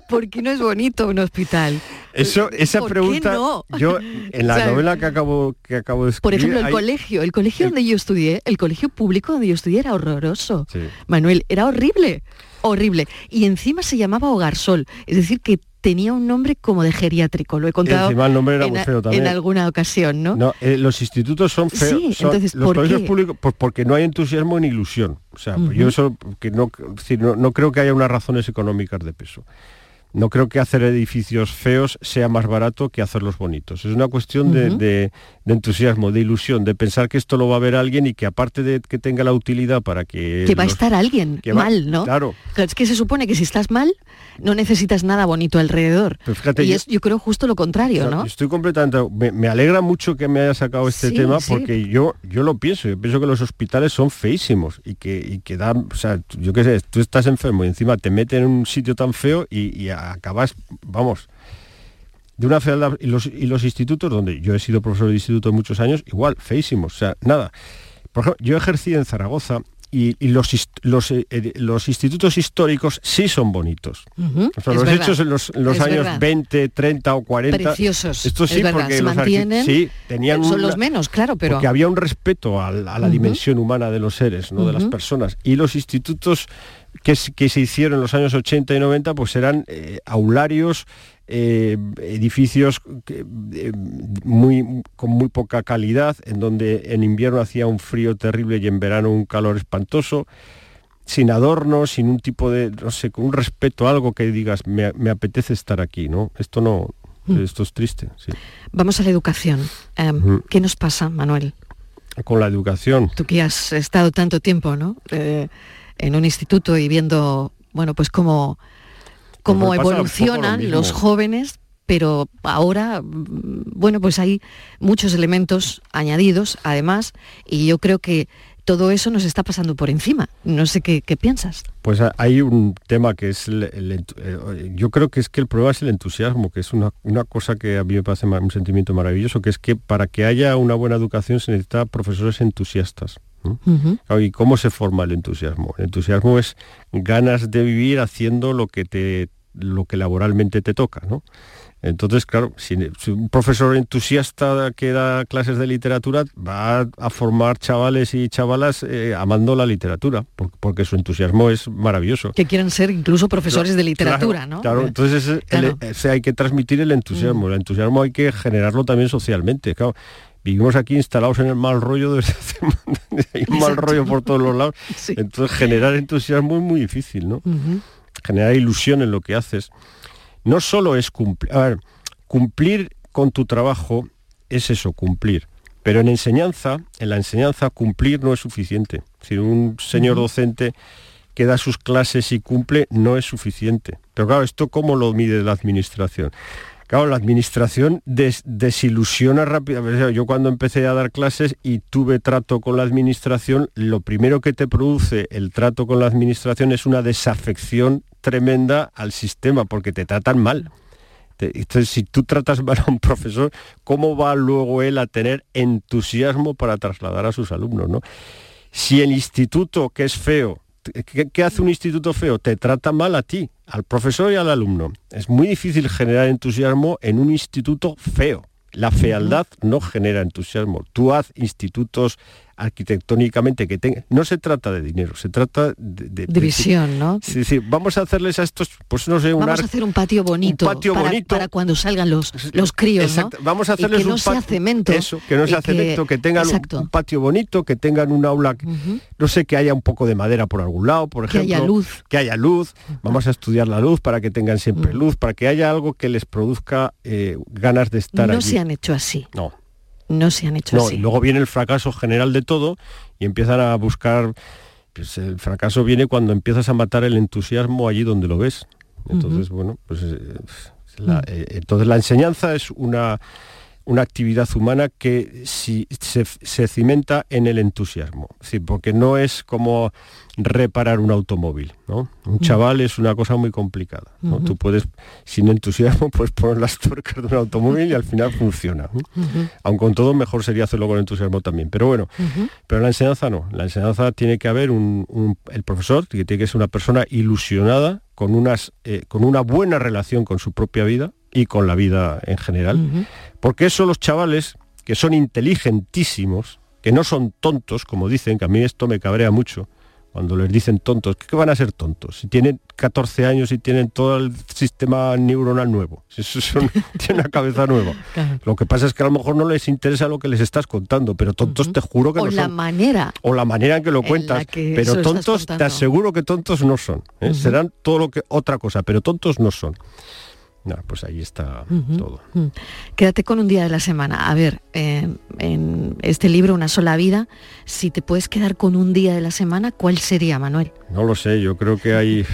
¿Por qué no es bonito un hospital? Eso, esa ¿Por qué pregunta, no? yo en la O sea, novela que acabo, que acabo de escribir... Por ejemplo, el hay- colegio, el colegio donde yo estudié, el colegio público donde yo estudié era horroroso. Sí. Manuel, era horrible, horrible. Y encima se llamaba Hogar Sol, es decir, que tenía un nombre como de geriátrico. Lo he contado encima el nombre era en, muy feo también. en alguna ocasión, ¿no? No, eh, los institutos son feos. Sí, son- entonces, los ¿por colegios qué? públicos, pues porque no hay entusiasmo ni ilusión. O sea, pues yo eso que no, no, no creo que haya unas razones económicas de peso. No creo que hacer edificios feos sea más barato que hacerlos bonitos. Es una cuestión de, de- de entusiasmo, de ilusión, de pensar que esto lo va a ver alguien y que aparte de que tenga la utilidad para que... que va a estar alguien que va- mal, ¿no? Claro. Es que se supone que si estás mal, no necesitas nada bonito alrededor. Pero fíjate, y yo- es, yo creo justo lo contrario, ¿no? Estoy completamente. Me, me alegra mucho que me haya sacado este Sí, tema sí. porque yo, yo lo pienso. Yo pienso que los hospitales son feísimos y que, y que dan. O sea, yo qué sé, tú estás enfermo y encima te meten en un sitio tan feo y, y acabas, vamos, de una fealdad. Y los, y los institutos, donde yo he sido profesor de instituto muchos años, igual, feísimos. O sea, nada. Por ejemplo, yo ejercí en Zaragoza y, y los, los, eh, eh, los institutos históricos sí son bonitos. O sea, los verdad, hechos en los, en los años verdad. 20, 30 o 40. Preciosos, Esto sí, es porque se los mantienen, sí, tenían son una- los menos, claro, pero... porque había un respeto a, la dimensión humana de los seres, ¿no? de las personas. Y los institutos que, se- que se hicieron en los años 80 y 90, pues eran eh, aularios, eh, edificios que, eh, muy, con muy poca calidad, en donde en invierno hacía un frío terrible y en verano un calor espantoso, sin adornos, sin un tipo de, no sé, con un respeto a algo que digas, me, me apetece estar aquí, ¿no? Esto no, Mm. esto es triste, sí. Vamos a la educación. Em, Ujú. ¿Qué nos pasa, Manuel? Con la educación. Tú que has estado tanto tiempo, ¿no? Eh, en un instituto y viendo, bueno, pues cómo, cómo poco lo evolucionan los jóvenes, pero ahora, mm, bueno, pues hay muchos elementos añadidos, además, y yo creo que todo eso nos está pasando por encima. No sé qué, qué piensas. Pues ha- hay un tema que es, el, el eh, yo creo que es que el problema es el entusiasmo, que es una, una cosa que a mí me parece un sentimiento maravilloso, que es que para que haya una buena educación se necesita profesores entusiastas. ¿Y cómo se forma el entusiasmo? El entusiasmo es ganas de vivir haciendo lo que te lo que laboralmente te toca, ¿no? Entonces, claro, si, un profesor entusiasta que da clases de literatura va a, formar chavales y chavalas eh, amando la literatura, por- porque su entusiasmo es maravilloso. Que quieren ser incluso profesores de literatura, Claro, ¿no? Claro, Eh, entonces el- claro. hay que transmitir el entusiasmo. El entusiasmo hay que generarlo también socialmente. Claro, vivimos aquí instalados en el mal rollo desde hace hay un mal rollo por todos los lados. Entonces generar entusiasmo es muy difícil, ¿no? Ujú. Generar ilusión en lo que haces. No solo es cumplir, a ver, cumplir con tu trabajo es eso, cumplir. Pero en enseñanza, en la enseñanza, cumplir no es suficiente. Si un señor docente que da sus clases y cumple no es suficiente. Pero claro, ¿esto cómo lo mide la administración? Claro, la administración des- desilusiona rápidamente. O sea, Yo cuando empecé a dar clases y tuve trato con la administración, lo primero que te produce el trato con la administración es una desafección tremenda al sistema, porque te tratan mal. Entonces, si tú tratas mal a un profesor, ¿cómo va luego él a tener entusiasmo para trasladar a sus alumnos? ¿no? Si el instituto, que es feo, ¿qué, hace un instituto feo? Te trata mal a ti, al profesor y al alumno. Es muy difícil generar entusiasmo en un instituto feo. La fealdad no genera entusiasmo. Tú haz institutos arquitectónicamente que tengan... No se trata de dinero, se trata de... de- De visión, ¿no? Sí, sí, vamos a hacerles a estos, pues no sé, un Vamos a hacer un patio bonito, patio para, bonito. para cuando salgan los, los críos, ¿no? Vamos a Y hacerles que no un sea cemento. Eso, que no sea que- cemento, que tengan un, Exacto. un patio bonito, que tengan un aula, que- no sé, que haya un poco de madera por algún lado, por Que ejemplo. haya luz. Que haya luz. Vamos a estudiar la luz para que tengan siempre luz, para que haya algo que les produzca eh, ganas de estar No allí. se han hecho así. No. No se han hecho No, así. y luego viene el fracaso general de todo y empiezan a buscar. pues, el fracaso viene cuando empiezas a matar el entusiasmo allí donde lo ves. Entonces, bueno, pues eh, la- Mm. eh, entonces la enseñanza es una, una actividad humana que si se, se cimenta en el entusiasmo. Sí, porque no es como reparar un automóvil, ¿no? Un chaval es una cosa muy complicada. Tú puedes, sin entusiasmo, puedes poner las tuercas de un automóvil y al final funciona. ¿no? Aun con todo, mejor sería hacerlo con entusiasmo también. Pero bueno, pero la enseñanza no. La enseñanza tiene que haber un, un- el profesor, que tiene que ser una persona ilusionada, con, unas, eh, con una buena relación con su propia vida y con la vida en general. Porque eso los chavales, que son inteligentísimos, que no son tontos, como dicen, que a mí esto me cabrea mucho, cuando les dicen tontos, ¿qué van a ser tontos? Si tienen 14 años y tienen todo el sistema neuronal nuevo, si son- tienen una cabeza nueva. Claro. Lo que pasa es que a lo mejor no les interesa lo que les estás contando, pero tontos te juro que O no la son. manera. O la manera en que lo en la cuentas. que Pero tontos, te aseguro que tontos no son. ¿eh? Serán todo lo que otra cosa, pero tontos no son. Pues ahí está todo. Quédate con un día de la semana. A ver, eh, en este libro, Una sola vida, si te puedes quedar con un día de la semana, ¿cuál sería, Manuel? No lo sé, yo creo que hay...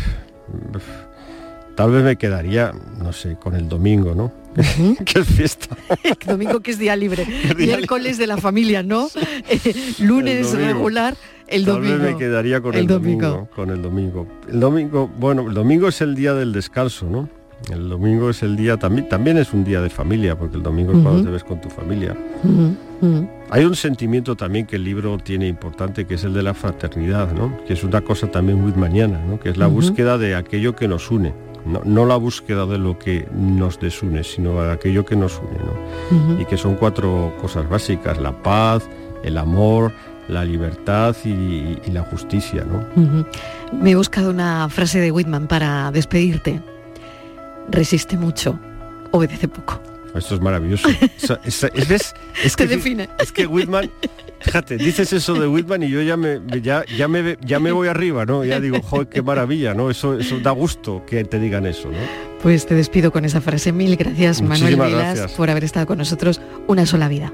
Tal vez me quedaría, no sé, con el domingo, ¿no? que es fiesta. Domingo que es día libre. día Miércoles de la familia, ¿no? Eh, Lunes El domingo. regular, el Tal domingo. vez me quedaría con El el, domingo. domingo. Con el domingo. El domingo, bueno, el domingo es el día del descanso, ¿no? El domingo es el día también, también es un día de familia, porque el domingo es cuando te ves con tu familia. Hay un sentimiento también que el libro tiene importante, que es el de la fraternidad, ¿no? Que es una cosa también whitmaniana, ¿no? Que es la búsqueda de aquello que nos une. No, no la búsqueda de lo que nos desune, sino de aquello que nos une, ¿no? Y que son cuatro cosas básicas, la paz, el amor, la libertad y, y la justicia, ¿no? Me he buscado una frase de Whitman para despedirte. Resiste mucho, obedece poco. Esto es maravilloso. Es. Es Te que, define. Es que Whitman, fíjate, dices eso de Whitman y yo ya me, ya, ya, me, ya me voy arriba, ¿no? Ya digo, joder, qué maravilla, ¿no? Eso, eso da gusto que te digan eso, ¿no? Pues te despido con esa frase. Mil gracias, Manuel Vilas, gracias. por haber estado con nosotros una sola vida.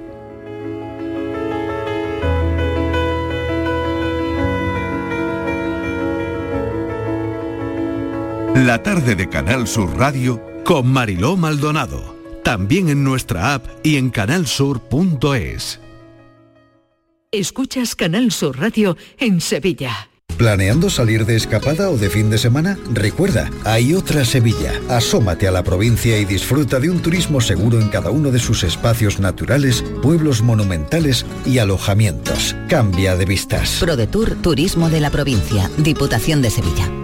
La tarde de Canal Sur Radio Con Mariló Maldonado. También en nuestra app y en canalsur.es. Escuchas Canal Sur Radio en Sevilla. ¿Planeando salir de escapada o de fin de semana? Recuerda, hay otra Sevilla. Asómate a la provincia y disfruta de un turismo seguro en cada uno de sus espacios naturales, pueblos monumentales y alojamientos. Cambia de vistas. ProDetour Turismo de la Provincia, Diputación de Sevilla.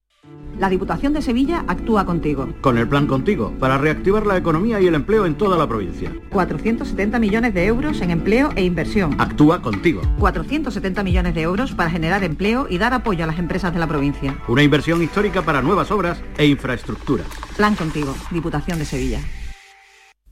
La Diputación de Sevilla actúa contigo. Con el plan contigo, para reactivar la economía y el empleo en toda la provincia. 470 millones de euros en empleo e inversión. Actúa contigo. 470 millones de euros para generar empleo y dar apoyo a las empresas de la provincia. Una inversión histórica para nuevas obras e infraestructura. Plan contigo, Diputación de Sevilla.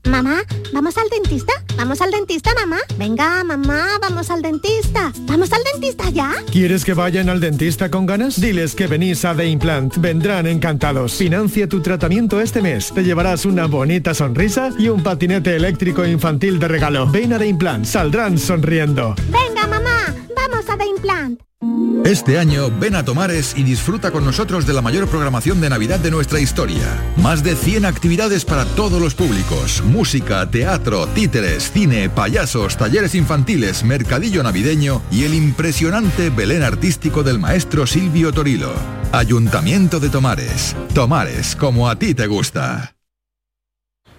Mamá, ¿vamos al dentista? ¿Vamos al dentista, mamá? Venga, mamá, vamos al dentista. ¿Vamos al dentista ya? ¿Quieres que vayan al dentista con ganas? Diles que venís a The Implant. Vendrán encantados. Financia tu tratamiento este mes. Te llevarás una bonita sonrisa y un patinete eléctrico infantil de regalo. Ven a The Implant. Saldrán sonriendo. Venga, mamá, vamos a The Implant. Este año ven a Tomares y disfruta con nosotros de la mayor programación de Navidad de nuestra historia. Más de 100 actividades para todos los públicos. Música, teatro, títeres, cine, payasos, talleres infantiles, mercadillo navideño y el impresionante Belén artístico del maestro Silvio Torilo. Ayuntamiento de Tomares. Tomares, como a ti te gusta.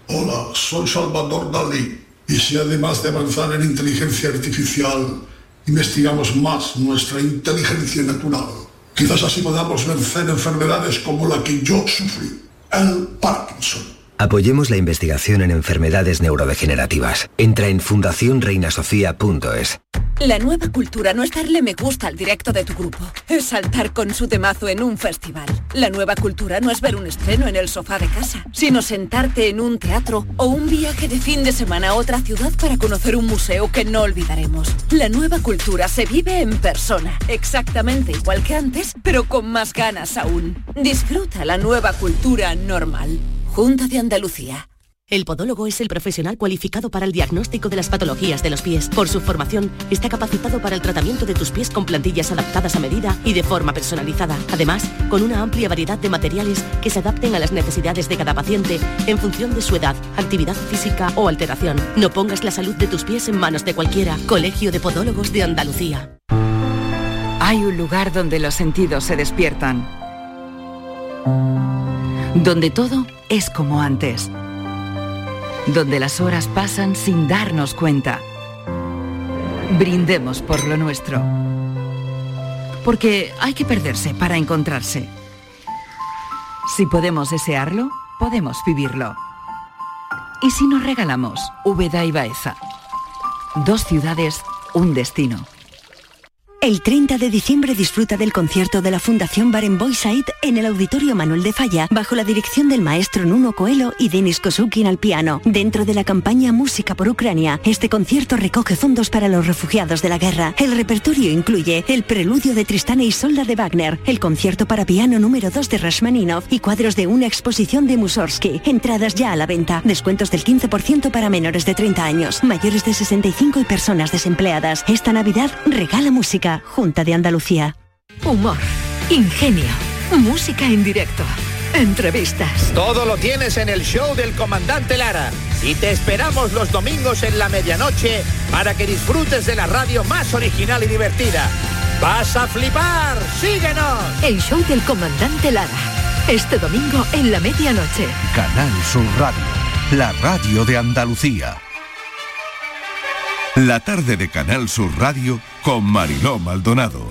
Hola, soy Salvador Dalí. Y si además de avanzar en inteligencia artificial, investigamos más nuestra inteligencia natural, quizás así podamos vencer enfermedades como la que yo sufrí, el Parkinson. Apoyemos la investigación en enfermedades neurodegenerativas. Entra en fundacionreinasofía.es. La nueva cultura no es darle me gusta al directo de tu grupo, es saltar con su temazo en un festival. La nueva cultura no es ver un estreno en el sofá de casa, sino sentarte en un teatro o un viaje de fin de semana a otra ciudad para conocer un museo que no olvidaremos. La nueva cultura se vive en persona, exactamente igual que antes, pero con más ganas aún. Disfruta la nueva cultura normal. Junta de Andalucía. El podólogo es el profesional cualificado para el diagnóstico de las patologías de los pies. Por su formación, está capacitado para el tratamiento de tus pies con plantillas adaptadas a medida y de forma personalizada. Además, con una amplia variedad de materiales que se adapten a las necesidades de cada paciente en función de su edad, actividad física o alteración. No pongas la salud de tus pies en manos de cualquiera. Colegio de Podólogos de Andalucía. Hay un lugar donde los sentidos se despiertan. Donde todo es como antes. Donde las horas pasan sin darnos cuenta. Brindemos por lo nuestro. Porque hay que perderse para encontrarse. Si podemos desearlo, podemos vivirlo. ¿Y si nos regalamos Úbeda y Baeza? Dos ciudades, un destino. El 30 de diciembre disfruta del concierto de la Fundación Barenboy Said en el Auditorio Manuel de Falla, bajo la dirección del maestro Nuno Coelho y Denis Kosukin al piano. Dentro de la campaña Música por Ucrania, este concierto recoge fondos para los refugiados de la guerra. El repertorio incluye el preludio de Tristán y e Solda de Wagner, el concierto para piano número 2 de Rashmaninov y cuadros de una exposición de Mussorgsky. Entradas ya a la venta. Descuentos del 15% para menores de 30 años, mayores de 65 y personas desempleadas. Esta Navidad regala música Junta de Andalucía. Humor, ingenio, música en directo, entrevistas. Todo lo tienes en el show del comandante Lara. Y te esperamos los domingos en la medianoche para que disfrutes de la radio más original y divertida. ¡Vas a flipar! ¡Síguenos! El show del comandante Lara. Este domingo en la medianoche. Canal Sur Radio, la radio de Andalucía. La tarde de Canal Sur Radio con Mariló Maldonado.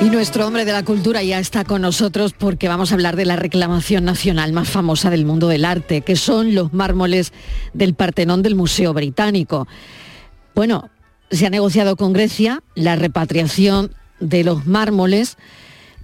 Y nuestro hombre de la cultura ya está con nosotros porque vamos a hablar de la reclamación nacional más famosa del mundo del arte, que son los mármoles del Partenón del Museo Británico. Bueno, se ha negociado con Grecia la repatriación de los mármoles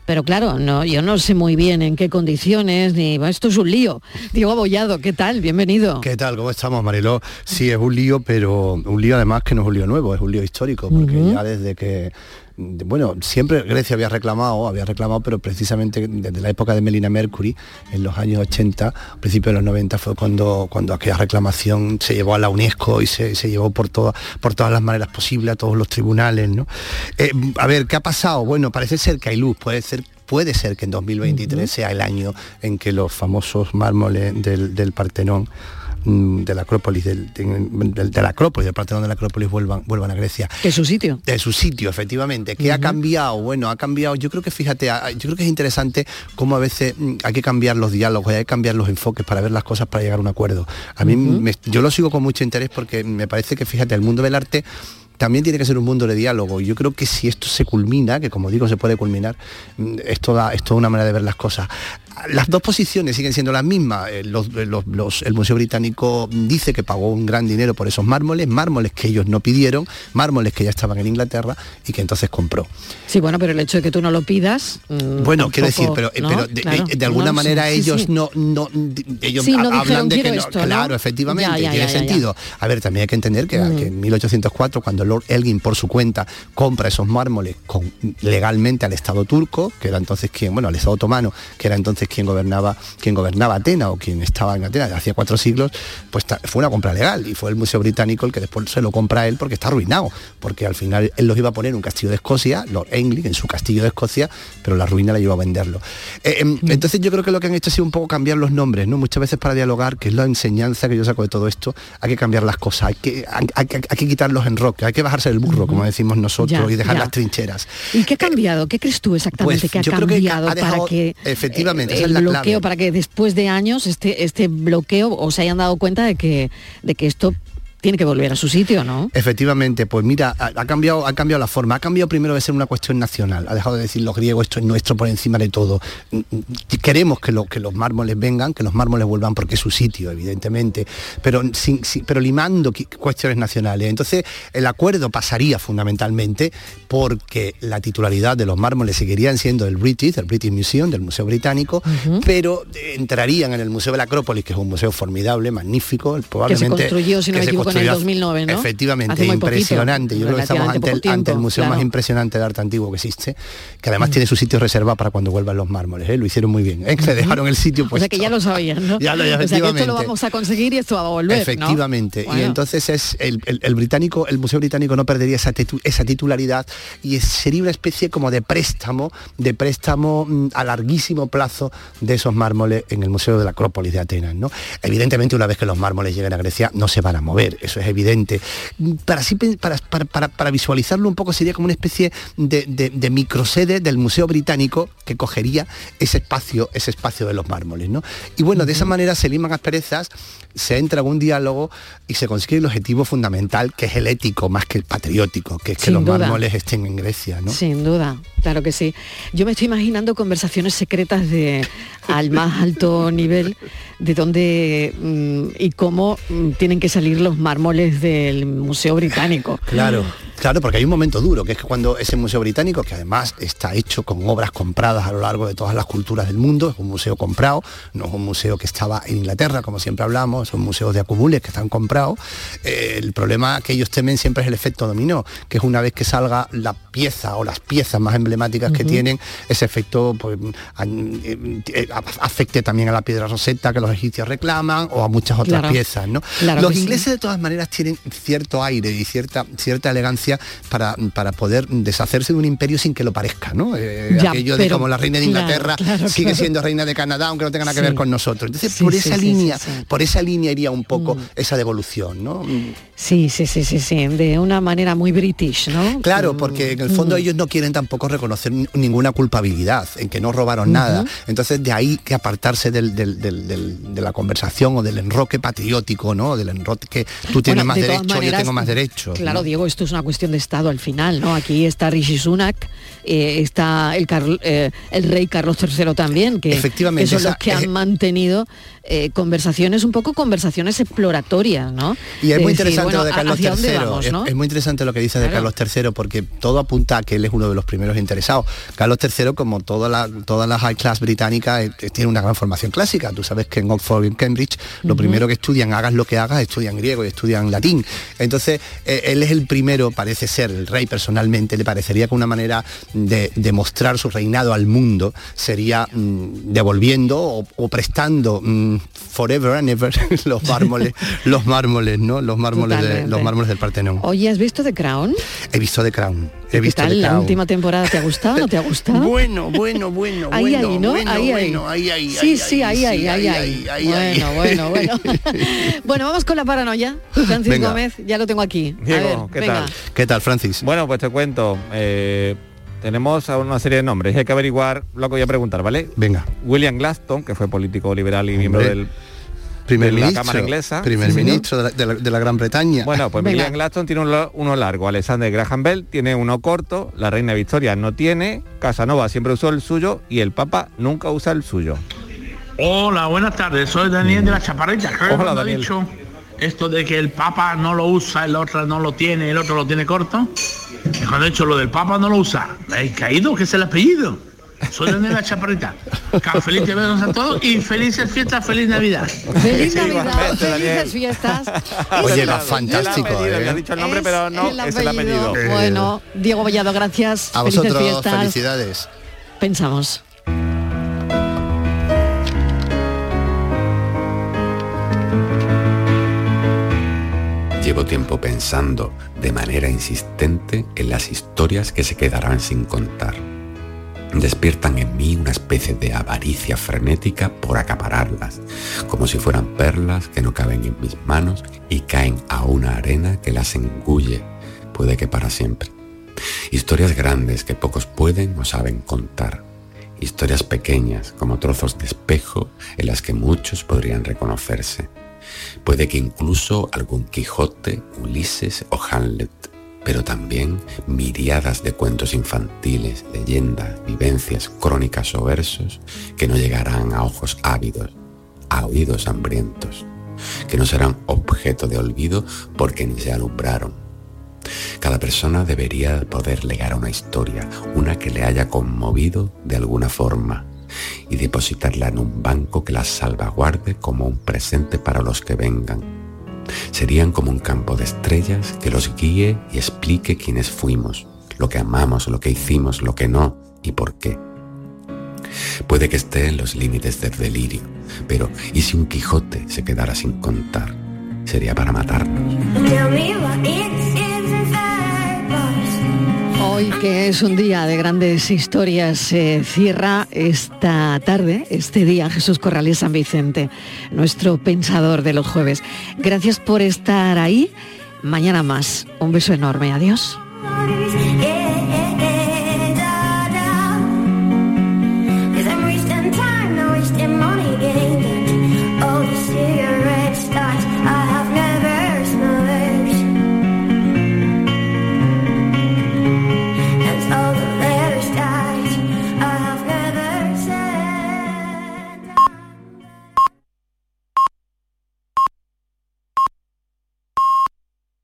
pero claro, no, yo no sé muy bien en qué condiciones, ni esto es un lío. Diego Abollado, ¿qué tal? Bienvenido. ¿Qué tal? ¿Cómo estamos, Mariló? Sí, es un lío, pero un lío además que no es un lío nuevo, es un lío histórico, porque ya desde que bueno, siempre Grecia había reclamado, había reclamado, pero precisamente desde la época de Melina Mercury, en los años 80, principios de los 90, fue cuando, cuando aquella reclamación se llevó a la UNESCO y se, llevó por, por todas las maneras posibles a todos los tribunales. ¿no? Eh, a ver, ¿qué ha pasado? Bueno, parece ser que hay luz, puede ser puede ser que en 2023 sea el año en que los famosos mármoles del, del Partenón de la Acrópolis, del, de la Acrópolis, del Partenón de la Acrópolis vuelvan, vuelvan a Grecia. Es su sitio. De su sitio, efectivamente. ¿Qué ha cambiado? Bueno, ha cambiado, yo creo que fíjate, yo creo que es interesante cómo a veces mm, hay que cambiar los diálogos, hay que cambiar los enfoques para ver las cosas, para llegar a un acuerdo. A mí, yo lo sigo con mucho interés porque me parece que, fíjate, el mundo del arte también tiene que ser un mundo de diálogo. Yo creo que si esto se culmina, que como digo se puede culminar, mm, es toda, es toda una manera de ver las cosas las dos posiciones siguen siendo las mismas. Eh, el Museo Británico dice que pagó un gran dinero por esos mármoles, mármoles que ellos no pidieron, mármoles que ya estaban en Inglaterra y que entonces compró. Sí, bueno, pero el hecho de que tú no lo pidas. Mm, bueno, quiero decir, pero, de, alguna manera ellos no, no, ellos hablan de que no. Claro, efectivamente, tiene sentido. A ver, también hay que entender que, mm. en 1804, cuando cuando Lord Elgin por su cuenta compra esos mármoles con, legalmente al Estado turco, que era entonces quien, bueno, al Estado otomano, que era entonces quien gobernaba, quien gobernaba Atenas o quien estaba en Atenas hacía cuatro siglos, pues fue una compra legal y fue el Museo Británico el que después se lo compra a él porque está arruinado, porque al final él los iba a poner en un castillo de Escocia, Lord Elgin en su castillo de Escocia, pero la ruina la llevó a venderlo. Eh, em, mm. entonces yo creo que lo que han hecho ha sido un poco cambiar los nombres, ¿no? Muchas veces para dialogar, que es la enseñanza que yo saco de todo esto, hay que cambiar las cosas, hay que, hay, que quitar los enroques, hay que bajarse del burro, como decimos nosotros, y dejar las trincheras. ¿Y qué ha cambiado? ¿Qué crees tú exactamente pues que ha cambiado para que efectivamente el bloqueo, para que después de años este, este bloqueo os hayan dado cuenta de que, de que esto tiene que volver a su sitio, ¿no? Efectivamente, pues mira, ha, cambiado, ha cambiado la forma, ha cambiado primero de ser una cuestión nacional, ha dejado de decir los griegos, esto es nuestro por encima de todo. Mm, mm, queremos que, lo, que los mármoles vengan, que los mármoles vuelvan porque es su sitio, evidentemente, pero, sin, pero limando cuestiones nacionales. Entonces, el acuerdo pasaría fundamentalmente porque la titularidad de los mármoles seguirían siendo del British, del British Museum, del Museo Británico, pero entrarían en el Museo de la Acrópolis, que es un museo formidable, magnífico, probablemente... Que se construyó, si no me equivoco, en el 2009, ¿no? Efectivamente, impresionante. Yo creo que estamos ante el, museo más impresionante de arte antiguo que existe, que además mm. tiene su sitio reservado para cuando vuelvan los mármoles. ¿eh? Lo hicieron muy bien. ¿eh? Se dejaron el sitio pues. O sea que ya lo sabían, ¿no? ya lo, ya, o sea que esto lo vamos a conseguir y esto va a volver. Efectivamente. Y entonces es el, británico, el Museo Británico no perdería esa, esa titularidad y sería una especie como de préstamo, de préstamo mm, a larguísimo plazo de esos mármoles en el Museo de la Acrópolis de Atenas. ¿no? Evidentemente, una vez que los mármoles lleguen a Grecia, no se van a mover. Eso es evidente. Para, para, para, visualizarlo un poco sería como una especie de, de, microsede del Museo Británico que cogería ese espacio, ese espacio de los mármoles. ¿no? Y bueno, de esa manera se liman asperezas, se entra en un diálogo y se consigue el objetivo fundamental, que es el ético más que el patriótico, que es que los mármoles estén en Grecia. ¿no? Sin duda, claro que sí. Yo me estoy imaginando conversaciones secretas de al más alto nivel de dónde mm, y cómo mm, tienen que salir los mármoles del Museo Británico. Claro. Claro, porque hay un momento duro, que es que cuando ese museo británico, que además está hecho con obras compradas a lo largo de todas las culturas del mundo, es un museo comprado, no es un museo que estaba en Inglaterra, como siempre hablamos, son museos de acumules que están comprados. Eh, el problema que ellos temen siempre es el efecto dominó, que es una vez que salga la pieza o las piezas más emblemáticas que tienen, ese efecto pues, eh, eh, afecte también a la piedra roseta que los egipcios reclaman o a muchas otras piezas. ¿no? los ingleses de todas maneras tienen cierto aire y cierta, cierta elegancia para, para poder deshacerse de un imperio sin que lo parezca, ¿no? Eh, aquello de como la reina de Inglaterra sigue siendo reina de Canadá, aunque no tenga nada que ver con nosotros. Entonces, por esa línea, por esa línea iría un poco mm. esa devolución, ¿no? Sí, sí, sí, sí, sí, de una manera muy british, ¿no? Claro, porque en el fondo mm. ellos no quieren tampoco reconocer ninguna culpabilidad, en que no robaron nada. Entonces, de ahí que apartarse del, de la conversación o del enroque patriótico, ¿no? Del enroque que tú tienes más derecho, yo tengo más derecho. Claro, Diego, esto es una cuestión de Estado al final, ¿no? Aquí está Rishi Sunak, eh, está el, eh, el rey Carlos III también, que, Efectivamente, son los que han mantenido eh, conversaciones, un poco conversaciones exploratorias, ¿no? Y es muy interesante lo de Carlos III. es, muy interesante lo que dice de Carlos III, porque todo apunta a que él es uno de los primeros interesados. Carlos III, como toda la, todas las high class británicas, tiene una gran formación clásica. Tú sabes que en Oxford y en Cambridge, lo primero que estudian, hagas lo que hagas, estudian griego y estudian latín. Entonces, él es el primero, parece ser, el rey personalmente, le parecería que una manera de, demostrar su reinado al mundo sería mm, devolviendo o, prestando mm, forever and ever los mármoles, los mármoles, ¿no? Los mármoles, los mármoles del Partenón. Oye, ¿has visto The Crown? He visto The Crown. He visto tal? ¿La última temporada te ha gustado o no te ha gustado? bueno, bueno, bueno, ahí, bueno, ahí, ¿no? Bueno, ahí, bueno, ahí, ahí, Sí, sí, ahí, ahí, ahí, ahí. Bueno, bueno, bueno. bueno, vamos con la paranoia. Francis Gómez, ya lo tengo aquí. Diego, ¿qué tal? ¿Qué tal, Francis? Bueno, pues te cuento. Eh, tenemos una serie de nombres. Hay que averiguar lo que voy a preguntar, ¿vale? Venga. William Glaston, que fue político liberal y miembro del primer de ministro, la Cámara Inglesa. Primer ministro de la, Gran Bretaña. Bueno, pues William Glaston tiene uno, largo, Alexander Graham Bell tiene uno corto, la reina Victoria no tiene, Casanova siempre usó el suyo y el Papa nunca usa el suyo. Hola, buenas tardes, soy Daniel de la Chaparrita. Hola, Daniel. dicho esto de que el Papa no lo usa, el otro no lo tiene, el otro lo tiene corto? Cuando he dicho lo del Papa no lo usa, ¿hay caído? que es el apellido? Soy de la chaparrita. Feliz te a todos y felices fiestas, feliz Navidad. Feliz Navidad, felices fiestas. Oye, va fantástico. ¿eh? dicho el nombre, pero no, el es el apellido. Bueno, Diego Bollado, gracias. A felices vosotros, fiestas. felicidades. Pensamos. Tiempo pensando de manera insistente en las historias que se quedarán sin contar. Despiertan en mí una especie de avaricia frenética por acapararlas, como si fueran perlas que no caben en mis manos y caen a una arena que las engulle, puede que para siempre. Historias grandes que pocos pueden o saben contar. Historias pequeñas como trozos de espejo en las que muchos podrían reconocerse. Puede que incluso algún Quijote, Ulises o Hamlet, pero también miriadas de cuentos infantiles, leyendas, vivencias, crónicas o versos que no llegarán a ojos ávidos, a oídos hambrientos, que no serán objeto de olvido porque ni se alumbraron. Cada persona debería poder legar una historia, una que le haya conmovido de alguna forma, y depositarla en un banco que la salvaguarde como un presente para los que vengan. Serían como un campo de estrellas que los guíe y explique quiénes fuimos, lo que amamos, lo que hicimos, lo que no y por qué. Puede que esté en los límites del delirio, pero ¿y si un Quijote se quedara sin contar? Sería para matarnos. Hoy que es un día de grandes historias, se cierra esta tarde, este día, Jesús Corrales San Vicente, nuestro pensador de los jueves. Gracias por estar ahí. Mañana más. Un beso enorme. Adiós.